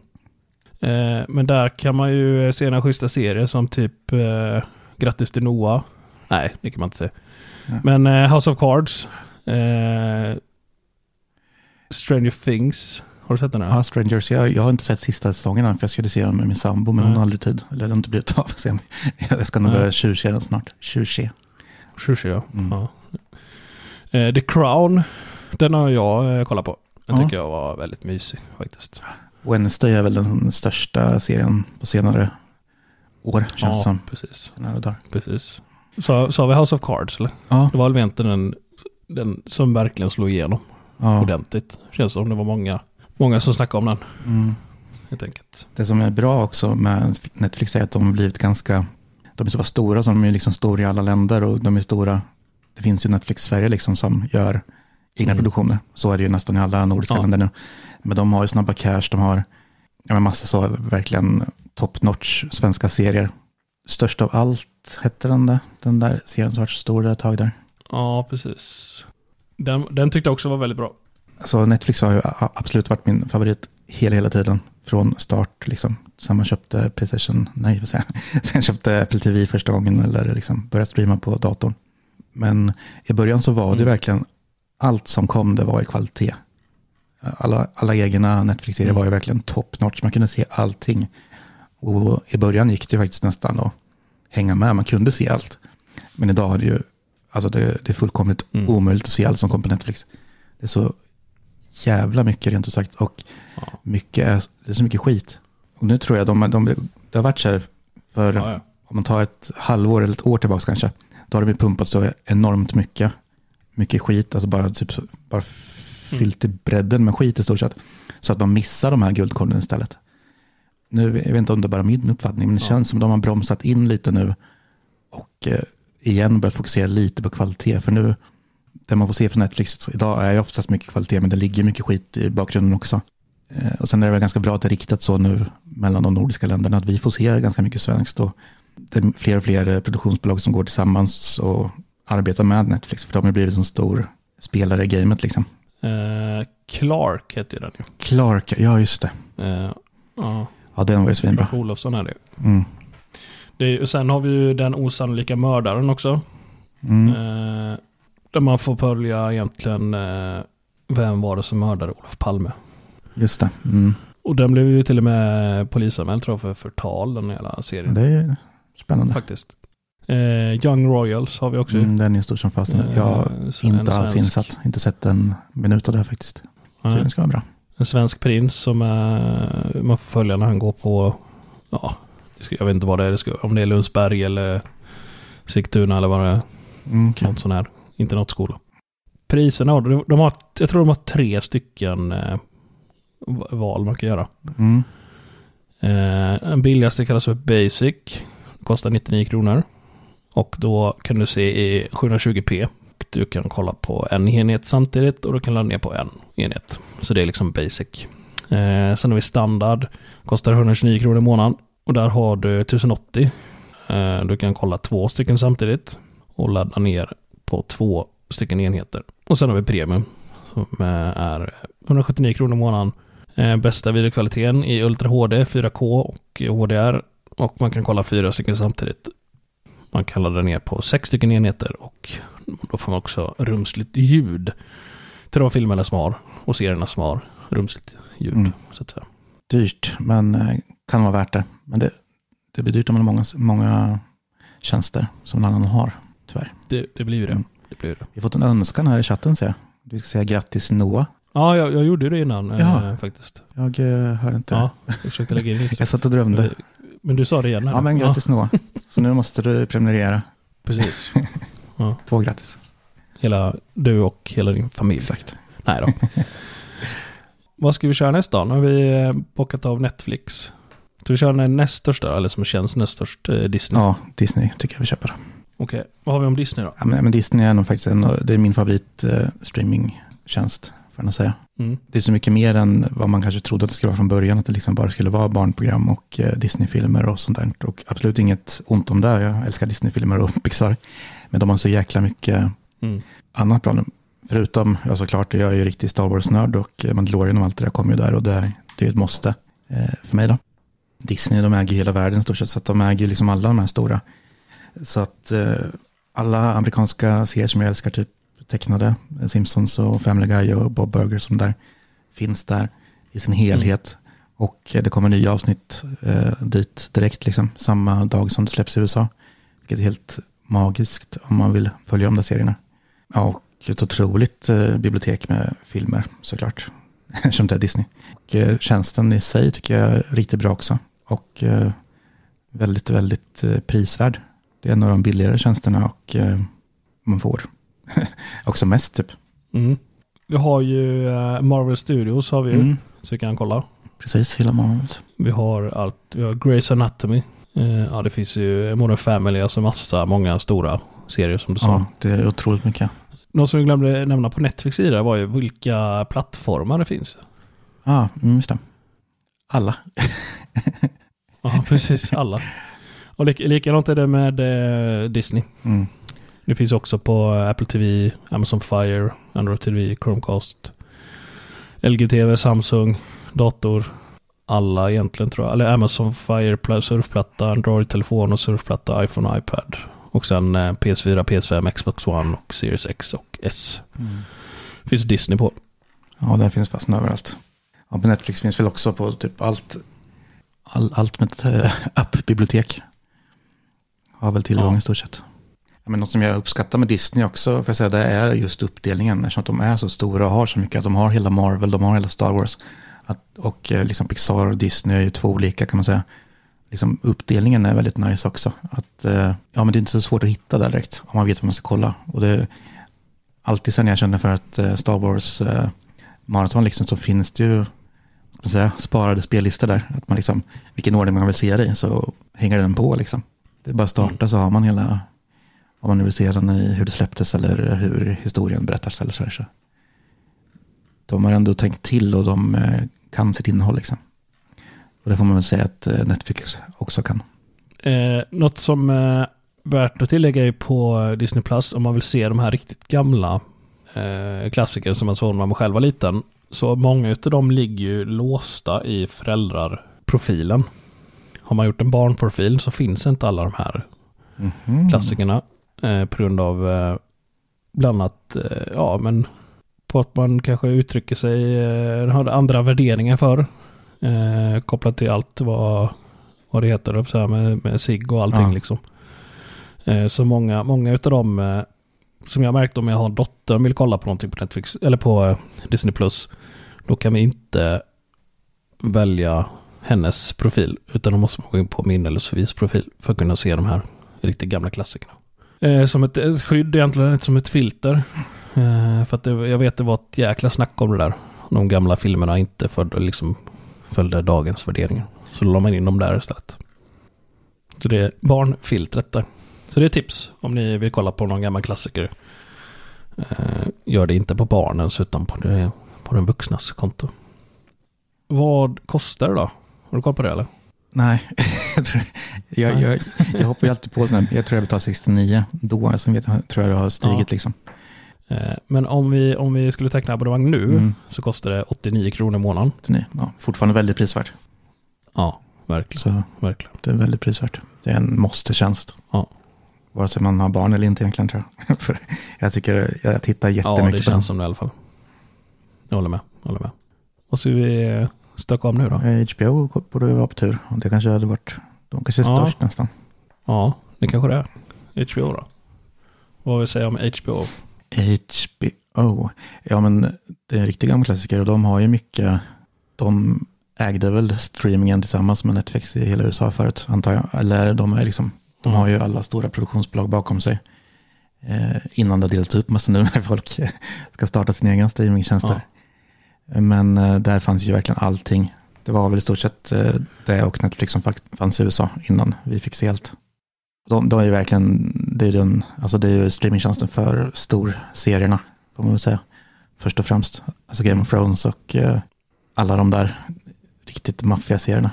Eh, men där kan man ju se några schyssta serier som typ eh, Grattis till Noah. Nej, det kan man inte säga. Men eh, House of Cards. Eh, Stranger Things. Har du sett den här? Ja, Strangers. Jag, jag har inte sett sista säsongen än för jag skulle se den med min sambo men Nej. hon har aldrig tid. Eller det har inte blivit av. Jag- ska nog börja tjurse den snart. Tjurse. Sushi, ja. Mm. ja. Eh, The Crown, den har jag kollat på. Den Ja. tycker jag var väldigt mysig faktiskt. Wednesday är väl den största serien på senare år känns ja, som. precis. Senare dagar. precis. Så, så har vi House of Cards eller? Ja, Det var väl egentligen den, den som verkligen slog igenom ja. ordentligt. Känns som det var många, många som snackade om den Mm. helt enkelt. Det som är bra också med Netflix är att de har blivit ganska, de är så pass stora så de är liksom stora i alla länder och de är stora, det finns ju Netflix Sverige liksom som gör egna Mm. produktioner. Så är det ju nästan i alla nordiska Ja. länder nu. Men de har ju snabba cash, de har ja, massa så verkligen top notch svenska serier. Störst av allt hette den där, den där serien som var så stor ett tag där. Ja, precis. Den, den tyckte jag också var väldigt bra. Så Netflix har ju absolut varit min favorit hela, hela tiden. Från start liksom. Sen man köpte Playstation, nej vad säger jag. Sen köpte Apple TV första gången eller liksom började streama på datorn. Men i början så var det Mm. verkligen allt som kom det var i kvalitet. Alla, alla egna Netflix-serier Mm. var ju verkligen top notch. Man kunde se allting. Och i början gick det ju faktiskt nästan att hänga med. Man kunde se allt. Men idag är det ju, alltså det, det är fullkomligt Mm. omöjligt att se allt som kom på Netflix. Det är så jävla mycket rent ut sagt. Och Ja. mycket är, det är så mycket skit. Och nu tror jag de, de, det har varit så här för, Ja, ja. om man tar ett halvår eller ett år tillbaka kanske. Då har det pumpat så enormt mycket. Mycket skit, alltså bara, typ, bara fyllt i bredden med skit i stort sett. Så att man missar de här guldkornen istället. Nu, jag vet inte om det är bara min uppfattning, men det Ja. känns som de har bromsat in lite nu. Och eh, igen börjat fokusera lite på kvalitet. För nu, det man får se från Netflix idag är ju oftast mycket kvalitet, men det ligger mycket skit i bakgrunden också. Eh, och sen är det väl ganska bra att det är riktat så nu mellan de nordiska länderna, att vi får se ganska mycket svenskt. Och det är fler och fler produktionsbolag som går tillsammans och arbetar med Netflix, för de har blivit en stor spelare i gamet liksom. Eh, Clark hette ju den ju. Clark, ja just det. Eh, ja, Ja, den var ju svinbra. Olofsson är det. Mm. det är, sen har vi ju den osannolika mördaren också. Mm. Eh, där man får följa egentligen eh, vem var det som mördade Olof Palme. Just det. Mm. Och den blev ju till och med polisanmäld tror jag för förtal den hela serien. Det är spännande. Faktiskt. Eh, Young Royals har vi också. Mm, den är stor som fasen. Eh, Jag har en inte alls insatt. Inte sett en minut av det här faktiskt. Det ska vara bra. En svensk prins som är, man får följa när han går på, ja, jag vet inte vad det är, det ska, om det är Lundsberg eller Sigtuna eller vad det är, Mm, okej. någon sån här internatskola. Priserna, de, har, jag tror de har tre stycken eh, val man kan göra. Mm. Eh, den billigaste kallas för Basic, kostar 99 kronor. Och då kan du se i 720p. Du kan kolla på en enhet samtidigt och du kan ladda ner på en enhet. Så det är liksom Basic. Eh, sen har vi standard, kostar 129 kronor i månaden. Och där har du 1080. Eh, du kan kolla två stycken samtidigt och ladda ner på två stycken enheter. Och sen har vi premium som är 179 kronor i månaden. Eh, bästa videokvaliteten i Ultra HD, 4K och HDR. Och man kan kolla fyra stycken samtidigt. Man kan ladda ner på sex stycken enheter och då får man också rumsligt ljud till de filmerna som har och serierna som har rumsligt ljud. Mm. Så att säga. Dyrt, men eh, kan vara värt det. Men det, det blir dyrt om man har många, många tjänster som någon annan har, tyvärr. Det, det blir ju det. Mm. det, blir det. Vi har fått en önskan här i chatten, ser jag. Vi ska säga grattis Noah. Ja, jag, jag gjorde det innan eh, Ja. faktiskt. Jag eh, hör inte. Ja, jag försökte lägga in lite. Jag satt och drömde. Men du sa det igen. Ja, men grattis Noah. Så nu måste du prenumerera. precis. Två grattis. Hela, du och hela din familj. Exakt. Nej då. Vad ska vi köra nästa? Nu har vi eh, bockat av Netflix. Ska vi köra den näst största, eller som känns näst störst, eh, Disney? Ja, Disney tycker jag vi köper. Okej, vad har vi om Disney då? Ja, men, men Disney är nog faktiskt en, det är min favorit eh, streamingtjänst, får jag säga. Mm. Det är så mycket mer än vad man kanske trodde att det skulle vara från början, att det liksom bara skulle vara barnprogram och eh, Disney-filmer och sånt där. Och absolut inget ont om det, jag älskar Disney-filmer och Pixar. Men de har så jäkla mycket Mm. annat bra nu. Förutom, ja såklart, jag är ju riktig Star Wars-nörd och eh, Mandalorian och allt det där kommer ju där och det, det är ett måste eh, för mig då. Disney, de äger ju hela världen stort sett, så att de äger ju liksom alla de här stora. Så att eh, alla amerikanska serier som jag älskar, typ tecknade, Simpsons och Family Guy och Bob Burger som där finns där. i sin helhet. Och det kommer nya avsnitt eh, dit direkt, liksom, samma dag som det släpps i USA. Vilket är helt magiskt om man vill följa de där serierna. Ja, och ett otroligt eh, bibliotek med filmer såklart. Som det är Disney. Och eh, tjänsten i sig tycker jag är riktigt bra också. Och eh, väldigt, väldigt eh, prisvärd. Det är en av de billigare tjänsterna och eh, man får också mest typ. Mm. Vi har ju eh, Marvel Studios har vi ju, Mm. så vi kan kolla. Precis, hela Marvel. Vi har allt, vi har Grey's Anatomy. Eh, ja, det finns ju Modern Family, alltså massa, många stora serier som du sa. Ja, det är otroligt mycket. Något som vi glömde nämna på Netflix sida var ju vilka plattformar det finns. Ja, mm, just det. Alla. Ja, precis. Alla. Och lik, likadant är det med eh, Disney. Mm. Det finns också på Apple TV, Amazon Fire, Android TV, Chromecast, LG-TV, Samsung, dator. Alla egentligen tror jag. Eller Amazon Fire, pla- surfplatta, Android-telefon och surfplatta, iPhone och iPad. Och sen eh, PS4, PS5, Xbox One och Series X och S. Finns Disney på. Ja, den finns fast överallt. Ja, på Netflix finns väl också på typ allt, all, allt med ett äh, appbibliotek. Har väl tillgång Ja. i stort sett. Men något som jag uppskattar med Disney också, för jag säga, det är just uppdelningen. Eftersom att de är så stora och har så mycket. Att de har hela Marvel, de har hela Star Wars. Att, och eh, liksom Pixar och Disney är ju två olika kan man säga. Liksom uppdelningen är väldigt nice också. Att, eh, ja, men det är inte så svårt att hitta där direkt om man vet vad man ska kolla. Och det alltid sen jag känner för att eh, Star Wars eh, maraton liksom, så finns det ju säga, sparade spellistor där. Att man liksom, vilken ordning man vill se det i så hänger den på liksom. Det är bara att starta så har man hela, om man nu vill se den i hur det släpptes eller hur historien berättas eller så. Här, så. De har ändå tänkt till och de eh, kan sitt innehåll liksom. Och det får man väl säga att eh, Netflix också kan. Eh, något som är värt att tillägga är på Disney Plus om man vill se de här riktigt gamla eh, klassiker som man såg när man själv var liten. Så många av dem ligger ju låsta i föräldrarprofilen. Har man gjort en barnprofil så finns inte alla de här Mhm. klassikerna eh, på grund av eh, bland annat, eh, ja men på att man kanske uttrycker sig, eh, har andra värderingar för eh, kopplat till allt vad, vad det heter, så här med, med sig och allting Ja. liksom. Eh, så många, många utav dem eh, som jag märkt om jag har en dotter och vill kolla på någonting på Netflix eller på eh, Disney Plus, då kan vi inte välja hennes profil, utan då måste man gå in på min eller Sofies profil för att kunna se de här riktigt gamla klassikerna. Eh, som ett, ett skydd egentligen, inte som ett filter. Eh, för att det, jag vet det var ett jäkla snack om det där. De gamla filmerna inte följde, liksom, följde dagens värderingar. Så då la man in dem där istället. Så det är barnfiltret där. Så det är tips om ni vill kolla på någon gammal klassiker. Eh, gör det inte på barnens utan på, det, på den vuxnas konto. Vad kostar det då? Har du koll på det eller? Nej, jag, tror, jag, jag, jag hoppar ju alltid på sådana, jag tror jag betalar 69 då, sen vet, jag- tror jag det har stigit Ja. liksom. Eh, men om vi, om vi skulle teckna abonnemang nu Mm. så kostar det 89 kronor i månaden. 89, Ja, fortfarande väldigt prisvärt. Ja, verkligen. Så verkligen. det är väldigt prisvärt. Det är en måste-tjänst. Ja. Vare sig man har barn eller inte egentligen tror jag. För jag tycker, jag tittar Ja, jättemycket det på den. känns som det i alla fall. Jag håller med. Jag håller med. Vad ska vi eh, stöka om nu då? Eh, HBO borde ju vara på tur. Och det kanske hade varit, de kanske är Ja. störst nästan. Ja, det kanske det är. HBO då? Vad vill vi säga om HBO? HBO. Ja men det är en riktig gammal klassiker och de har ju mycket, de ägde väl streamingen tillsammans med Netflix i hela USA förut antar jag. Eller de är liksom, de har ju alla stora produktionsbolag bakom sig. Eh, innan det har delats upp massa nu när folk ska starta sina egna streamingtjänster. Men eh, där fanns ju verkligen allting. Det var väl i stort sett eh, det och Netflix som fanns i USA innan vi fick se allt. De, de är ju verkligen, det är, den, alltså det är ju streamingtjänsten för storserierna, får man väl säga. Först och främst. Alltså Game of Thrones och eh, alla de där riktigt maffiga serierna.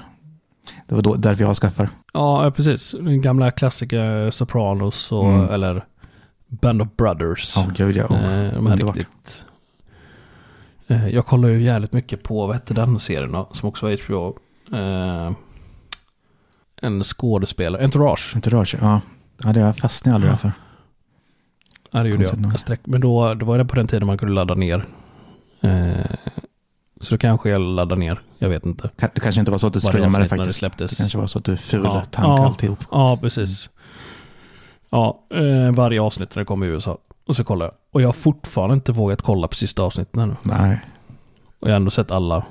Det var då, därför jag skaffar. Ja, precis. Gamla klassiker Sopranos och, Mm. eller Band of Brothers. Ja, gud ja. Oh, de här underbart. riktigt... Eh, Jag kollar ju jävligt mycket på, vad hette den serien då, som också var HBO? Eh, en skådespelare, Entourage. Entourage, ja. Ja, det fastnade jag aldrig Ja. för. Ja, det gjorde Konstigt jag. jag. Sträck, men då, det var det på den tiden man kunde ladda ner eh, Så då kanske jag laddar ner. Jag vet inte. Det kanske inte var så att du streamade det faktiskt. Det, släpptes. kanske var så att du ful Ja. alltihop. Ja, precis. Ja, eh, varje avsnitt när det kommer i USA. Och så kollar jag. Och jag har fortfarande inte vågat kolla på sista avsnittet ännu. Nej. Och jag har ändå sett alla.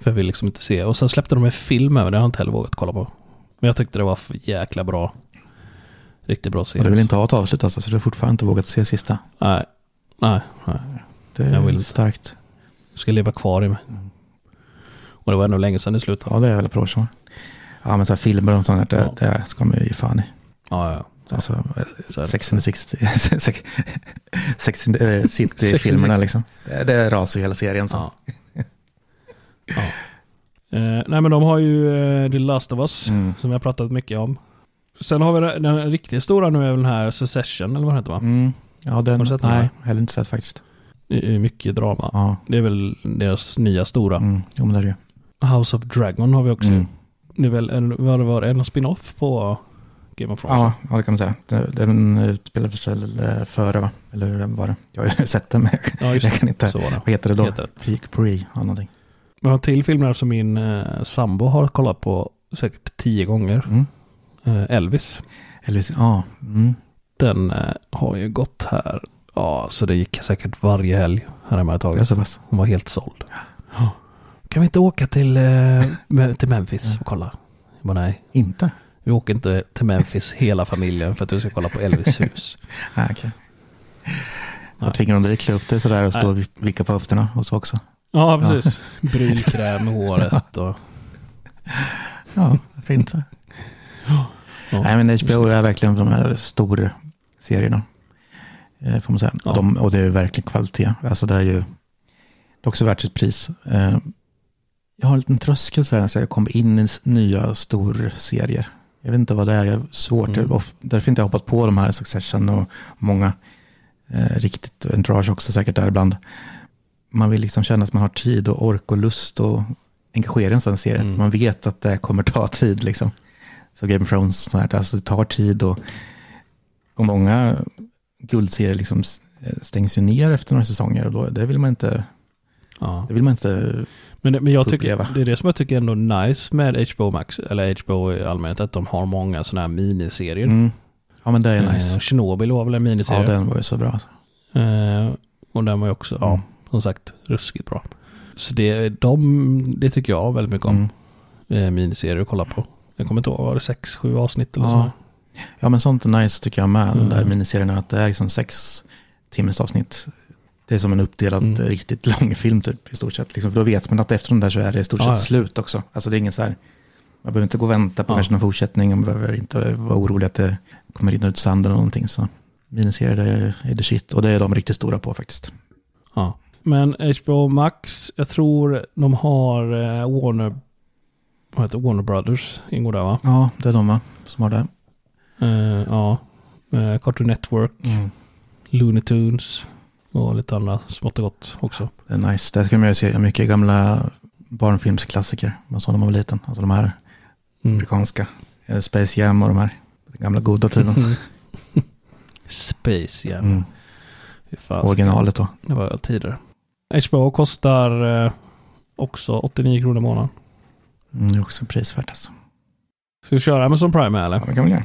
För jag vill liksom inte se. Och sen släppte de en film över det. har jag inte heller vågat kolla på. Men jag tyckte det var för jäkla bra. Riktigt bra serie. Och du vill inte ha ett avslut alltså, så du har fortfarande inte vågat se sista. Nej. Nej. nej. Det Jag är vill inte. starkt. Jag ska leva kvar i mig. Och det var ändå länge sedan det slutade. Ja, det är väl bra så. Ja, men så här filmer och sånt där, det, Ja. det ska man ju ge fan i. Ja, ja. Alltså. Sex and the Sixty, Sex- the City-filmerna City. liksom. Det, det rasar ju hela serien så. Ja. ja. Eh, nej men de har ju eh, The Last of Us. Mm. Som jag har pratat mycket om. Sen har vi den, den riktigt stora nu är väl den här Secession eller vad den heter va? Mm. Ja, den, Har du sett den nej, heller inte sett faktiskt. Det är mycket drama. Ja, Det är väl deras nya stora. mm. jo men det är det ju. House of Dragon har vi också. Mm. Det är väl en, vad det var, en spin-off på Game of Thrones? Ja, ja, det kan man säga. Den utspelade sig före va? Eller hur var det? Jag har ju sett den men ja jag kan inte. Så var det. Vad heter det då? Heter. Peak Pre, ja någonting. Vi har till filmer som min eh, sambo har kollat på säkert tio gånger. Mm. Eh, Elvis. Elvis, ja. Mm. Den eh, har ju gått här. Ja, så det gick säkert varje helg här hemma ett tag. Hon var helt såld. Ja. Kan vi inte åka till, eh, till Memphis och kolla? Jag bara, nej, Inte? Vi åker inte till Memphis hela familjen för att du ska kolla på Elvis hus. Nej. Då tvingar de dig att klä upp dig sådär och stå och vicka på höfterna och så också. Ja, precis. Brylkräm i håret och... Ja, varför inte? Ja. Nej, men HBO är verkligen de här stora serierna. Eh, får man säga. Ja. Och, de, och det är verkligen kvalitet. Alltså det är ju det är också värt sitt pris. Eh, jag har en liten tröskel så här, så jag kommer in i nya storserier. Jag vet inte vad det är, jag har svårt. Mm. Därför inte jag hoppat på de här Succession och många eh, riktigt, Entourage också säkert där ibland. Man vill liksom känna att man har tid och ork och lust och engagera en sån serie. Mm. Man vet att det kommer ta tid liksom. Så Game of Thrones, så här, alltså det tar tid och, och många guldserier liksom s- stängs ju ner efter några säsonger och då, det vill man inte, Ja. det vill man inte, Men, men jag tycker, det är det som jag tycker är ändå nice med HBO Max, eller HBO i allmänhet, att de har många sådana här miniserier. mm. ja men det är Eh, nice. Chernobyl var väl en Ja miniserie. den var ju så bra. alltså. Eh, och den var ju också, ja, som sagt, ruskigt bra. Så det, de, det tycker jag väldigt mycket om. Mm. Eh, miniserier att kolla på. Jag kommer inte ihåg, var det sex, sju avsnitt eller Ja. så? Ja men sånt är nice tycker jag med, de Mm. där miniserierna, att det är liksom sex timmars avsnitt. Det är som en uppdelad Mm. eh, riktigt lång film typ i stort sett. Liksom, för då vet man att efter den där så är det i stort sett ja. slut också. Alltså det är ingen så här, man behöver inte gå och vänta på Ja. kanske någon fortsättning, man behöver inte vara orolig att det kommer in ut sand eller någonting. Så miniserier det är, är det shit, och det är de riktigt stora på faktiskt. Ja. Men HBO Max, jag tror de har eh, Warner, vad heter? Warner Brothers ingår där va? Ja, det är de va, som har det. Eh, ja. Cartoon Network, Mm. Looney Tunes och lite andra smått och gott också. Det är nice, där kan man ju se mycket gamla barnfilmsklassiker, man såg när man var liten. Alltså de här Mm. amerikanska, eh, Space Jam och de här gamla goda tiden. Space Jam. Mm. Originalet då. Det var tidigare. HBO kostar eh, också 89 kronor i månaden. Mm, det är också prisvärt alltså. Ska vi köra Amazon Prime eller? Ja, det kan vi göra.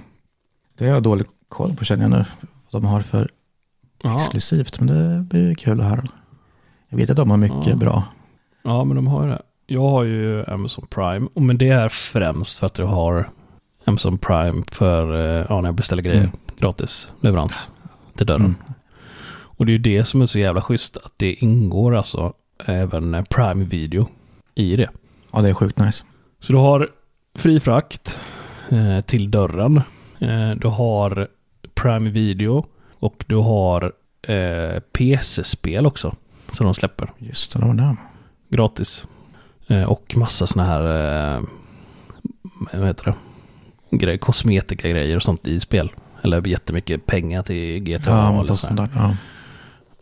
Det har jag dålig koll på känner jag nu. Vad de har för Ja. exklusivt. Men det blir kul att höra. Jag vet att de har mycket Ja. bra. ja, men de har det. Jag har ju Amazon Prime, men det är främst för att jag har Amazon Prime för eh, ja, när jag beställer grejer. Mm. Gratis leverans till dörren. Mm. Och det är ju det som är så jävla schysst, att det ingår alltså även Prime Video i det. Ja, det är sjukt nice. Så du har fri frakt eh, till dörren. Eh, du har Prime Video och du har eh, PC-spel också. Som de släpper Just det, de där. gratis. Eh, och massa sådana här, eh, vad heter det? Grej, kosmetika grejer och sånt i spel. Eller jättemycket pengar till GTA. Ja, eller sånt där. Ja.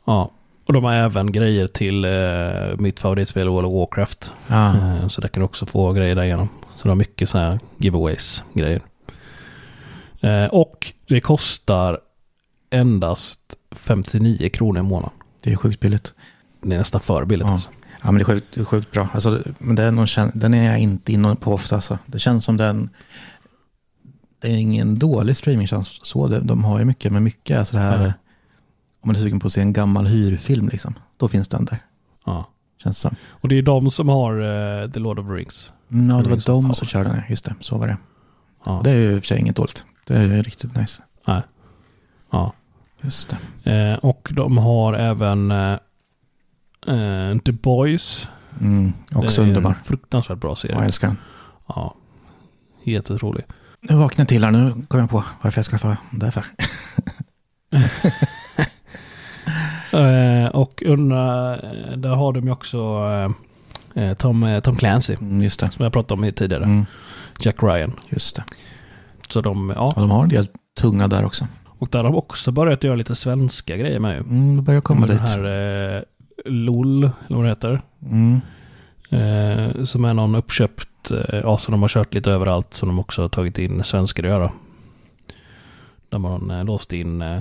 Ja. Och de har även grejer till eh, mitt favoritspel World of Warcraft. Ja. Eh, Så där kan du också få grejer därigenom. Så du har mycket sådana här giveaways grejer. Eh, Och det kostar endast 59 kronor i månaden. Det är sjukt billigt. Det är nästan för billigt Ja. alltså. Ja, men det är sjukt, sjukt bra. Alltså, men den, den är jag inte inne på ofta. Alltså. Det känns som den... Det är ingen dålig streamingtjänst så. De har ju mycket, men mycket är så här... Mm. Om man är sugen på att se en gammal hyrfilm, liksom, då finns den där. Ja. Känns det som. Och det är de som har uh, The Lord of the Rings. Mm, ja, det var de som körde den. Just det, så var det. Ja. Det är ju i och för sig inget dåligt. Det är riktigt nice. Nej. Ja. Just det. Eh, och de har även eh, eh The Boys. Mm, också underbar. Fruktansvärt bra serie. Ja, jag älskar den. Ja. Helt otrolig. Nu vaknade jag till här. Nu kom jag på varför jag skaffade därför. eh, och under, eh, där har de ju också eh, eh Tom, Tom Clancy. Mm, just det. Som jag pratade om tidigare. Mm. Jack Ryan. Just det. Så de, ja. ja. De har en del tunga där också. Och där har de också börjat göra lite svenska grejer med ju. Mm, det börjar komma dit. Den här eh, LOL, eller vad det heter. Mm. Eh, som är någon uppköpt, eh, ja som de har kört lite överallt. Som de också har tagit in svenskar att göra. Där man eh, låst in, eh,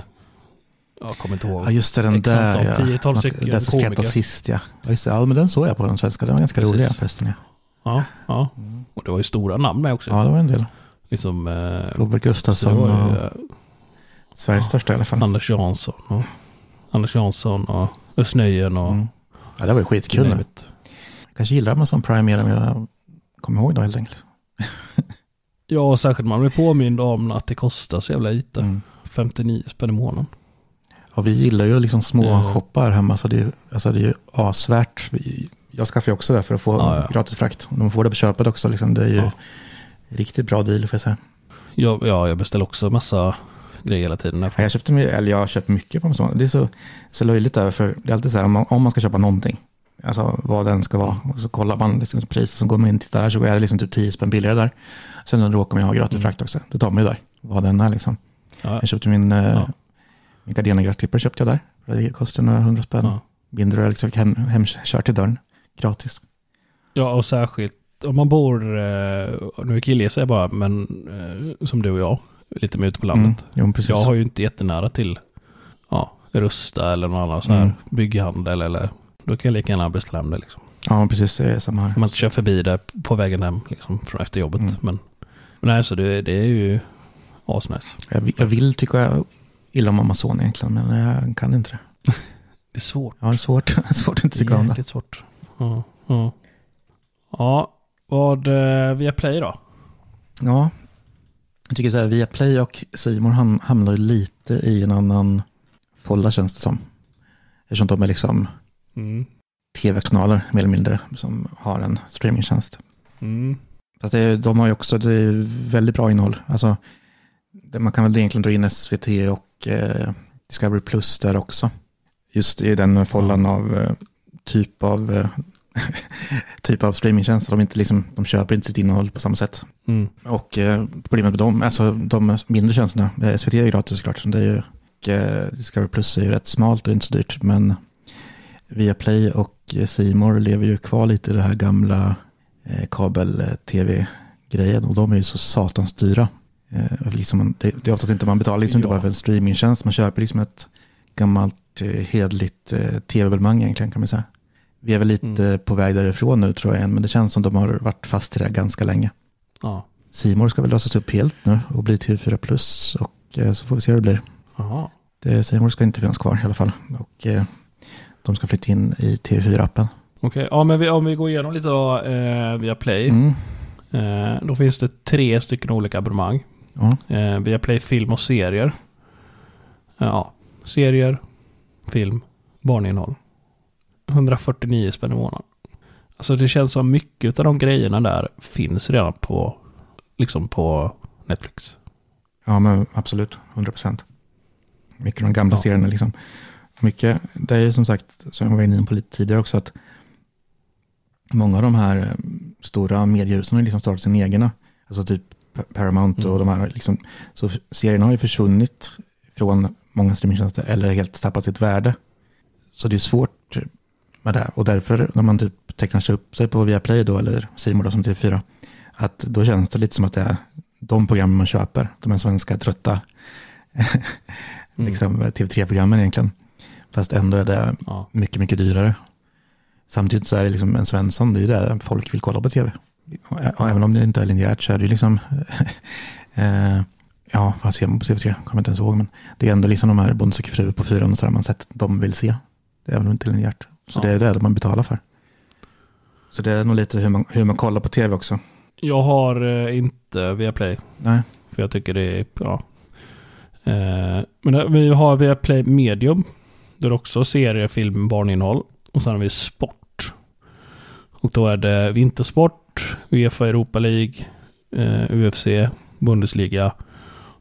jag kommer inte ihåg. Ja just det, den där ja. 10-12 stycken Den som skrattade sist ja. Ja, just det. ja men den såg jag på den svenska. Den var ganska rolig förresten ja. Ja, ja. Mm. Och det var ju stora namn med också. Ja det var en del. Liksom, eh, Robert Gustafsson och... Sveriges ja, största i alla fall. Anders Jansson. Och, Anders Jansson och Östnöjen och... Mm. Ja, det var ju skitkul. Jag kanske gillar Amazon Prime mer än jag kommer ihåg då helt enkelt. ja, särskilt man blir påmind om att det kostar så jävla lite. Mm. 59 spänn i månaden. Ja, vi gillar ju liksom små mm. shoppar hemma, så det är, alltså det är ju asvärt. Jag skaffar ju också det för att få ja, ja. gratis frakt. De får det på köpet också, liksom. det är ju ja. riktigt bra deal får jag säga. Ja, ja, jag beställer också massa grejer hela tiden. Jag köpte, eller jag har köpt mycket på Amazon. Det är så, så löjligt där, för det är alltid så här om man, om man ska köpa någonting, alltså vad den ska vara, och så kollar man liksom priset som går man in och tittar där, så är det liksom typ 10 spänn billigare där. Sen råkar man ju ha gratis mm. frakt också, då tar man ju där, vad den är liksom. Ja. Jag köpte min, eh, ja. min Gardena-gräsklippare köpte jag där, för det kostar några hundra spänn. Ja. Mindre liksom hem, hemkört till dörren, gratis. Ja, och särskilt om man bor, eh, nu killgissar jag bara, men eh, som du och jag, lite mer ute på landet. Mm, jo, jag har ju inte jättenära till ja, Rusta eller någon annan sån här mm. bygghandel eller då kan jag lika gärna hem det liksom. Ja, precis. Det är samma här. Om man inte kör förbi det på vägen hem liksom, från efter jobbet. Mm. Men, men nej, så det, det är ju asnice. Jag, jag vill tycka illa om Amazon egentligen, men jag kan inte det. det är svårt. Ja, det är svårt. svårt att inte tycka om det. Det är svårt. Ja, ja. ja vad eh, via Play då? Ja, jag tycker så här, Viaplay och Simon ham hamnar lite i en annan folla känns det som. Eftersom de är liksom mm. tv-kanaler mer eller mindre som har en streamingtjänst. Mm. Fast det, de har ju också det är väldigt bra innehåll. Alltså, det, man kan väl egentligen dra in SVT och eh, Discovery Plus där också. Just i den follan av eh, typ av eh, typ av streamingtjänster. De, inte liksom, de köper inte sitt innehåll på samma sätt. Mm. Och eh, problemet med dem, alltså de mindre tjänsterna, eh, SVT är ju gratis såklart, det är ju, och, eh, Discovery Plus är ju rätt smalt och inte så dyrt, men Viaplay och Simor lever ju kvar lite i det här gamla eh, kabel-tv-grejen och de är ju så satans dyra. Eh, liksom, det, det är oftast inte, man betalar liksom ja. inte bara för en streamingtjänst, man köper liksom ett gammalt eh, hedligt eh, tv-abonnemang egentligen kan man säga. Vi är väl lite mm. på väg därifrån nu tror jag igen, men det känns som de har varit fast i det ganska länge. Ja. Simor ska väl lösas upp helt nu och bli TV4 plus och eh, så får vi se hur det blir. Aha. Simor ska inte finnas kvar i alla fall och eh, de ska flytta in i TV4-appen. Okej, okay. ja men vi, om vi går igenom lite då eh, via Play. Mm. Eh, då finns det tre stycken olika abonnemang. Eh, via Play film och serier. Ja, serier, film, barninnehåll. 149 spänn i månaden. Alltså det känns som mycket av de grejerna där finns redan på, liksom på Netflix. Ja men absolut, 100 procent. Mycket av de gamla ja. serierna liksom. Mycket, det är ju som sagt, som jag var inne på lite tidigare också, att många av de här eh, stora mediehusen har liksom startat sin egna. Alltså typ Paramount och mm. de här, liksom, så serierna har ju försvunnit från många streamingtjänster eller helt tappat sitt värde. Så det är svårt med det. Och därför när man typ tecknar sig upp sig på Viaplay då, eller Simor då som TV4, att då känns det lite som att det är de programmen man köper, de här svenska trötta mm. liksom, TV3-programmen egentligen. Fast ändå är det ja. mycket, mycket dyrare. Samtidigt så är det liksom en Svensson, det är ju det folk vill kolla på tv. Och även om det inte är linjärt så är det ju liksom, eh, ja, vad ser man på TV3? Kommer inte ens ihåg, men det är ändå liksom de här Bonde söker fru på fyran och sådär man sett de vill se. Det är även om det inte är linjärt. Så Ja. det är det man betalar för. Så det är nog lite hur man, hur man kollar på tv också. Jag har eh, inte Viaplay. Nej, För jag tycker det är bra. Eh, men det- vi har Viaplay Medium. Där också serier, film, barninnehåll. Och sen har vi sport. Och då är det vintersport, Uefa Europa League, eh, UFC, Bundesliga.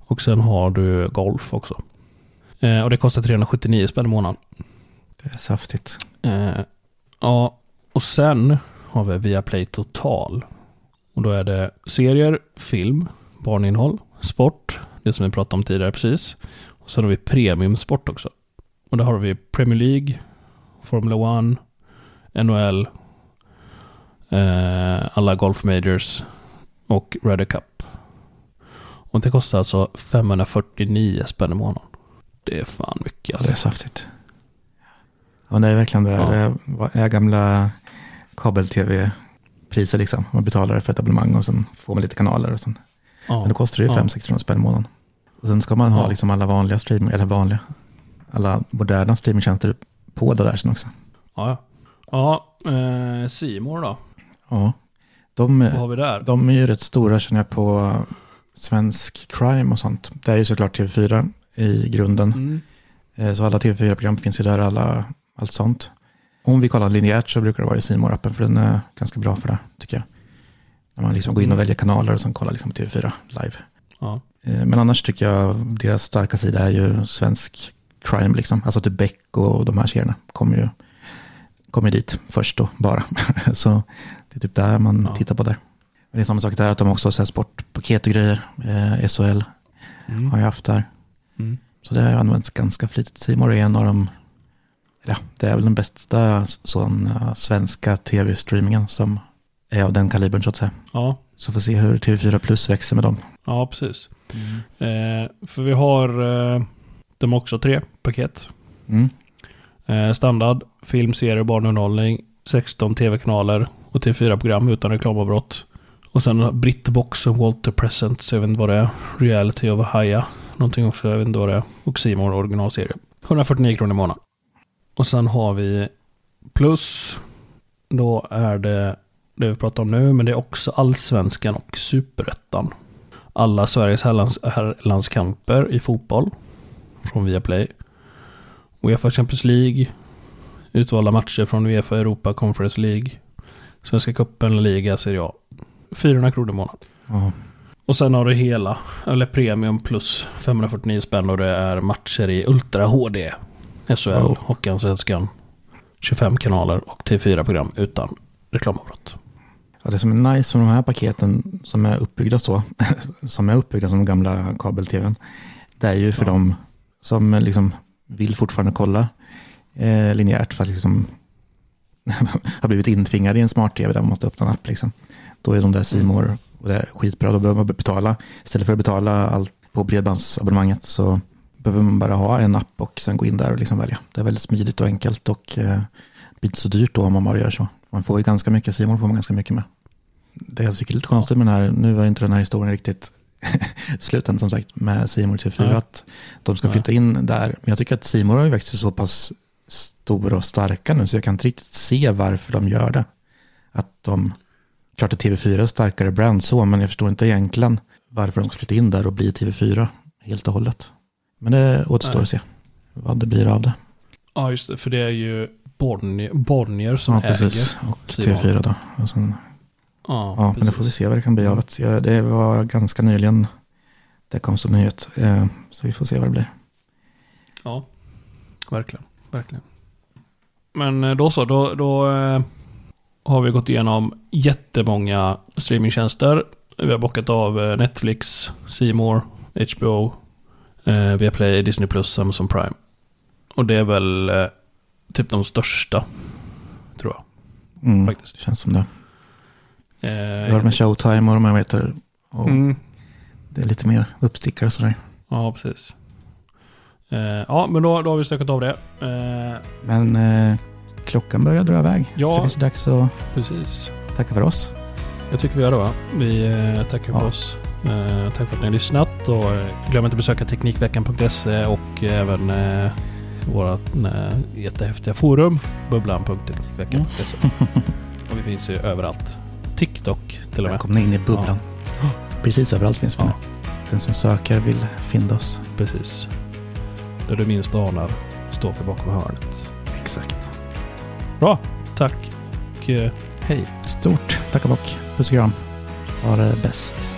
Och sen har du golf också. Eh, och det kostar 379 spänn i månaden. det är saftigt. Eh, ja, och sen har vi Viaplay Total. Och då är det serier, film, barninnehåll, sport, det som vi pratade om tidigare precis. Och sen har vi premiumsport också. Och då har vi Premier League, Formula 1, NHL, eh, alla Golf Majors och Ryder Cup. Och det kostar alltså 549 spänn i månaden. Det är fan mycket Ja, alltså. det är saftigt. Ja, det är verkligen det. Ja. Det är- gamla kabel-tv-priser liksom. Man betalar för ett abonnemang och sen får man lite kanaler. Och sen. Ja. Men då kostar det ju Ja. 500-600 spänn i månaden. Och sen ska man ha Ja. liksom alla vanliga streaming, eller vanliga, alla moderna streamingtjänster på det där sen också. Ja, ja. Ja, eh, Simor då? Ja, de, Vad har vi där? de är ju rätt stora känner jag på svensk crime och sånt. Det är ju såklart TV4 i grunden. Mm. Eh, Så alla TV4-program finns ju där, alla, allt sånt. Om vi kollar linjärt så brukar det vara i simor appen för den är ganska bra för det, tycker jag. När man liksom går in och väljer kanaler och sen kollar liksom TV4 live. Ja. Eh, Men annars tycker jag deras starka sida är ju svensk crime, liksom. Alltså typ Beck och de här serierna kommer ju kommer dit först då, bara. så det är typ där man Ja. tittar på där. Men det är samma sak där, att de också har sportpaket och grejer. Eh, SHL Mm. har jag haft där. Mm. Så det har använts ganska flitigt. Simor är en av de, ja, det är väl den bästa sån uh, svenska tv-streamingen som är av den kalibern så att säga. Ja. Så får se hur TV4 Plus växer med dem. ja, precis. Eh, för vi har eh, de också tre paket. Mm. Eh, standard, film, serie, barnunderhållning, 16 tv-kanaler och TV4-program utan reklamavbrott. Och sen Britbox och Walter Present, jag vet inte vad det är. Reality of Haya, någonting också, jag vet inte vad det är. Och Simon originalserie. 149 kronor i månaden. Och sen har vi plus, då är det det vi pratar om nu, men det är också Allsvenskan och Superettan. Alla Sveriges herrlands, herrlandskamper i fotboll från Viaplay. Uefa Champions League. Utvalda matcher från Uefa Europa Conference League. Svenska cupen, Liga, Serie A. 400 kronor i månaden. Och sen har du hela, eller premium plus 549 spänn och det är matcher i Ultra HD. SHL, Wow. Hockeyallsvenskan. 25 kanaler och T4-program utan reklamavbrott. Ja, det som är nice med de här paketen som är uppbyggda så, som är uppbyggda som gamla kabel-tvn, det är ju för Ja. dem som liksom vill fortfarande kolla eh, linjärt för att liksom har blivit intvingade i en smart-tv där man måste öppna en app. Liksom. Då är de där Simor och det är skitbra. Då behöver man betala, istället för att betala allt på bredbandsabonnemanget så behöver man bara ha en app och sen gå in där och liksom välja. Det är väldigt smidigt och enkelt och eh, blir inte så dyrt då om man bara gör så. Man får ju ganska mycket, Simor får man ganska mycket med. Det jag tycker är lite konstigt med den här, nu var inte den här historien riktigt sluten som sagt med Simor TV4, Nej. att de ska flytta in där. Men jag tycker att Simor har ju växt sig så pass stora och starka nu så jag kan inte riktigt se varför de gör det. Att de, klart att TV4 är starkare brand så, men jag förstår inte egentligen varför de ska flytta in där och bli TV4 helt och hållet. Men det återstår Nej. att se vad det blir av det. Ja, just det. För det är ju Bonnier, Bonnier som ja, precis. äger. Och Simor. TV4 då. Och sen, Ja, ja, men det får vi se vad det kan bli av det. Det var ganska nyligen det kom som nyhet. Eh, Så vi får se vad det blir. Ja, verkligen. verkligen. Men eh, då så, då, då eh, har vi gått igenom jättemånga streamingtjänster. Vi har bockat av Netflix, More, HBO, eh, Viaplay, Disney Plus, Amazon Prime. Och det är väl eh, typ de största, tror jag. Mm, Faktiskt. känns som det. Eh, Vi har med Showtime och de här heter och mm, Det är lite mer uppstickare och sådär. ja, precis. Eh, ja, men då, då har vi stökat av det. Eh, Men eh, klockan börjar dra iväg. Ja. Så det är dags att Precis. tacka för oss. Jag tycker vi gör det va? Vi eh, tackar för Ja. oss. Eh, tack för att ni har lyssnat och eh, glöm inte att besöka Teknikveckan.se och även eh, vårt eh, jättehäftiga forum bubblan.teknikveckan.se. och vi finns ju överallt. TikTok till och med. Välkomna in i bubblan. Precis överallt finns vi Ja. Den som söker vill finna oss. Precis. Där du minst anar står vi bakom hörnet. Exakt. Bra, tack och eh, hej. Stort tack och bock. Puss och kram. Ha det bäst.